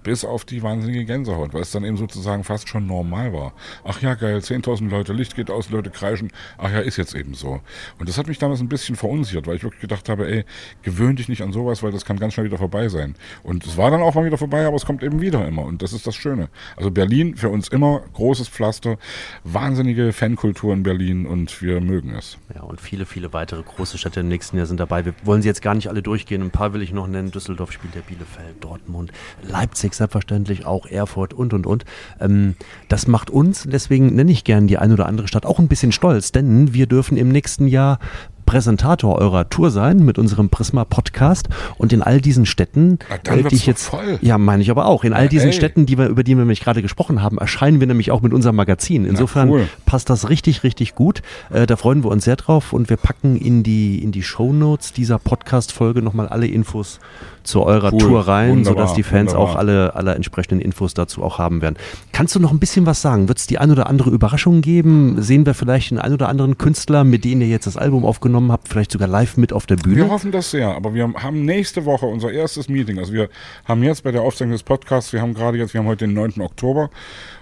bis auf die wahnsinnige Gänsehaut, weil es dann eben sozusagen fast schon normal war. Ach ja, geil, 10.000 Leute, Licht geht aus, Leute kreischen. Ach ja, ist jetzt eben so. Und das hat mich damals ein bisschen verunsichert, weil ich wirklich gedacht habe, ey, gewöhn dich nicht an sowas, weil das kann ganz schnell wieder vorbei sein. Und es war dann auch mal wieder vorbei, aber es kommt eben wieder immer. Und das ist das Schöne. Also Berlin für uns immer großes Pflaster, wahnsinnige Fankultur in Berlin und wir mögen es. Ja, und viele, viele weitere große Städte im nächsten Jahr sind dabei. Wir wollen sie jetzt gar nicht alle durchgehen. Ein paar will ich noch nennen. Düsseldorf spielt der Bielefeld, Dortmund, Leipzig Leipzig selbstverständlich, auch Erfurt und und und. Ähm, das macht uns, deswegen nenne ich gern die ein oder andere Stadt auch ein bisschen stolz, denn wir dürfen im nächsten Jahr Präsentator eurer Tour sein mit unserem Prisma Podcast und in all diesen Städten, Ah, äh, wird's die ich jetzt voll. ja meine ich aber auch in all Ja, diesen ey. Städten, die wir über die wir nämlich gerade gesprochen haben, erscheinen wir nämlich auch mit unserem Magazin. Insofern cool. passt das richtig richtig gut. Äh, da freuen wir uns sehr drauf und wir packen in die in die Shownotes dieser Podcast Folge noch mal alle Infos zu eurer Cool. Tour rein, Wunderbar. sodass die Fans auch Wunderbar. alle alle entsprechenden Infos dazu auch haben werden. Kannst du noch ein bisschen was sagen? Wird es die ein oder andere Überraschung geben? Sehen wir vielleicht den ein oder anderen Künstler, mit denen ihr jetzt das Album aufgenommen habt, vielleicht sogar live mit auf der Wir Bühne? hoffen das sehr, aber wir haben nächste Woche unser erstes Meeting. Also wir haben jetzt bei der Aufzeichnung des Podcasts, wir haben gerade jetzt, wir haben heute den 9. Oktober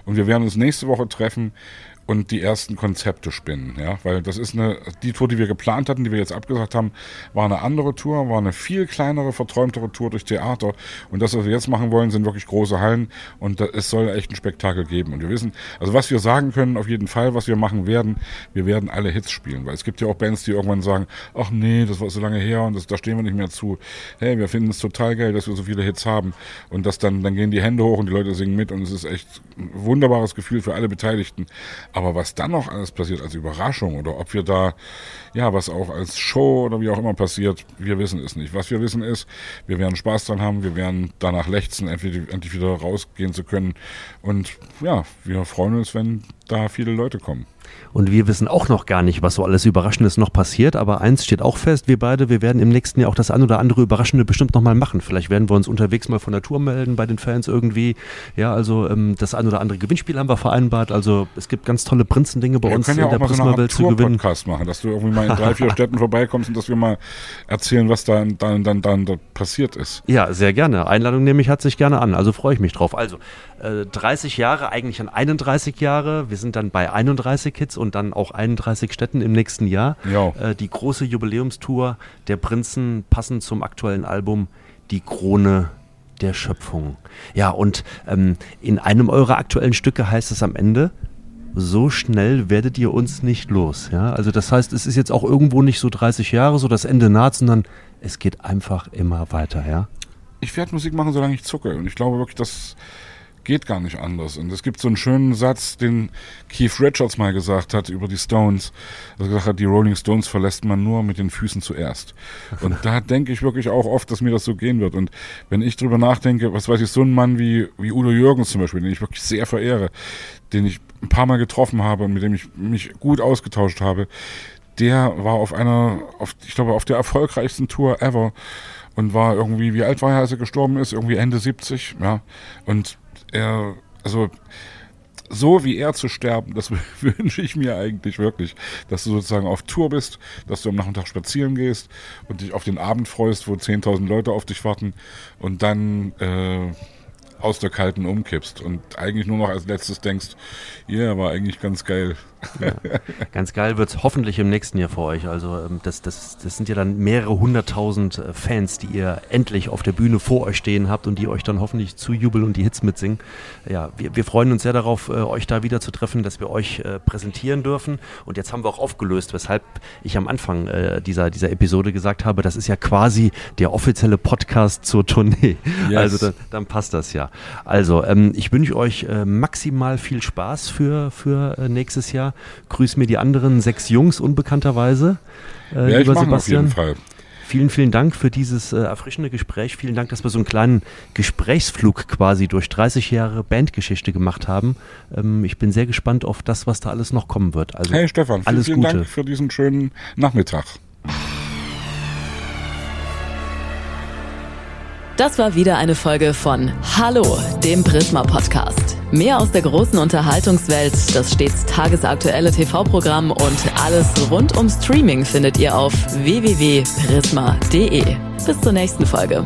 und wir werden uns nächste Woche treffen und die ersten Konzepte spinnen, ja, weil das ist eine, die Tour, die wir geplant hatten, die wir jetzt abgesagt haben, war eine andere Tour, war eine viel kleinere, verträumtere Tour durch Theater. Und das, was wir jetzt machen wollen, sind wirklich große Hallen. Und es soll echt ein Spektakel geben. Und wir wissen, also was wir sagen können, auf jeden Fall, was wir machen werden, wir werden alle Hits spielen, weil es gibt ja auch Bands, die irgendwann sagen, ach nee, das war so lange her und das, da stehen wir nicht mehr zu. Hey, wir finden es total geil, dass wir so viele Hits haben. Und das dann, dann gehen die Hände hoch und die Leute singen mit. Und es ist echt ein wunderbares Gefühl für alle Beteiligten. Aber was dann noch alles passiert als Überraschung oder ob wir da, ja, was auch als Show oder wie auch immer passiert, wir wissen es nicht. Was wir wissen ist, wir werden Spaß dran haben, wir werden danach lechzen, endlich wieder rausgehen zu können und ja, wir freuen uns, wenn da viele Leute kommen. Und wir wissen auch noch gar nicht, was so alles Überraschendes noch passiert. Aber eins steht auch fest, wir beide, wir werden im nächsten Jahr auch das ein oder andere Überraschende bestimmt nochmal machen. Vielleicht werden wir uns unterwegs mal von der Tour melden bei den Fans irgendwie. Ja, also ähm, das ein oder andere Gewinnspiel haben wir vereinbart. Also es gibt ganz tolle Prinzendinge bei Wir uns in ja der mal so Prisma-Welt zu gewinnen. Tour-Podcast machen, dass du irgendwie mal in drei, vier [LAUGHS] Städten vorbeikommst und dass wir mal erzählen, was da dann, dann, dann dort passiert ist. Ja, sehr gerne. Einladung nehme ich herzlich gerne an. Also freue ich mich drauf. Also äh, 30 Jahre, eigentlich an 31 Jahre. Wir sind dann bei 31 Hits und dann auch 31 Städten im nächsten Jahr. Ja. Äh, die große Jubiläumstour der Prinzen passend zum aktuellen Album Die Krone der Schöpfung. Ja, und ähm, in einem eurer aktuellen Stücke heißt es am Ende, so schnell werdet ihr uns nicht los. Ja? Also das heißt, es ist jetzt auch irgendwo nicht so 30 Jahre, so das Ende naht, sondern es geht einfach immer weiter. Ja? Ich werde Musik machen, solange ich zucke. Und ich glaube wirklich, das geht gar nicht anders. Und es gibt so einen schönen Satz, den Keith Richards mal gesagt hat über die Stones. Er gesagt hat, die Rolling Stones verlässt man nur mit den Füßen zuerst. Und da denke ich wirklich auch oft, dass mir das so gehen wird. Und wenn ich drüber nachdenke, was weiß ich, so ein Mann wie, wie Udo Jürgens zum Beispiel, den ich wirklich sehr verehre, den ich ein paar Mal getroffen habe und mit dem ich mich gut ausgetauscht habe, der war auf einer, auf, ich glaube, auf der erfolgreichsten Tour ever und war irgendwie, wie alt war er, als er gestorben ist? Irgendwie Ende 70, ja. Und er, also, so wie er zu sterben, das [LAUGHS] wünsche ich mir eigentlich wirklich, dass du sozusagen auf Tour bist, dass du am Nachmittag spazieren gehst und dich auf den Abend freust, wo 10.000 Leute auf dich warten und dann äh, aus der kalten umkippst und eigentlich nur noch als letztes denkst, ja, yeah, war eigentlich ganz geil. Ganz geil wird es hoffentlich im nächsten Jahr für euch. Also ähm, das, das, das sind ja dann mehrere hunderttausend äh, Fans, die ihr endlich auf der Bühne vor euch stehen habt und die euch dann hoffentlich zujubeln und die Hits mitsingen. Ja, wir, wir freuen uns sehr darauf, äh, euch da wieder zu treffen, dass wir euch äh, präsentieren dürfen. Und jetzt haben wir auch aufgelöst, weshalb ich am Anfang dieser, dieser Episode gesagt habe, das ist ja quasi der offizielle Podcast zur Tournee. Yes. Also dann, dann passt das ja. Also ähm, ich wünsche euch maximal viel Spaß für, für nächstes Jahr. Grüß mir die anderen sechs Jungs unbekannterweise. Äh, Ja, ich lieber mache auf Sebastian. jeden Fall. Vielen, vielen Dank für dieses äh, erfrischende Gespräch. Vielen Dank, dass wir so einen kleinen Gesprächsflug quasi durch 30 Jahre Bandgeschichte gemacht haben. Ähm, ich bin sehr gespannt auf das, was da alles noch kommen wird. Also Hey Stefan, vielen, alles vielen Gute. Dank für diesen schönen Nachmittag. Das war wieder eine Folge von Hallo, dem Prisma Podcast. Mehr aus der großen Unterhaltungswelt, das stets tagesaktuelle TV-Programm und alles rund um Streaming findet ihr auf www.prisma.de. Bis zur nächsten Folge.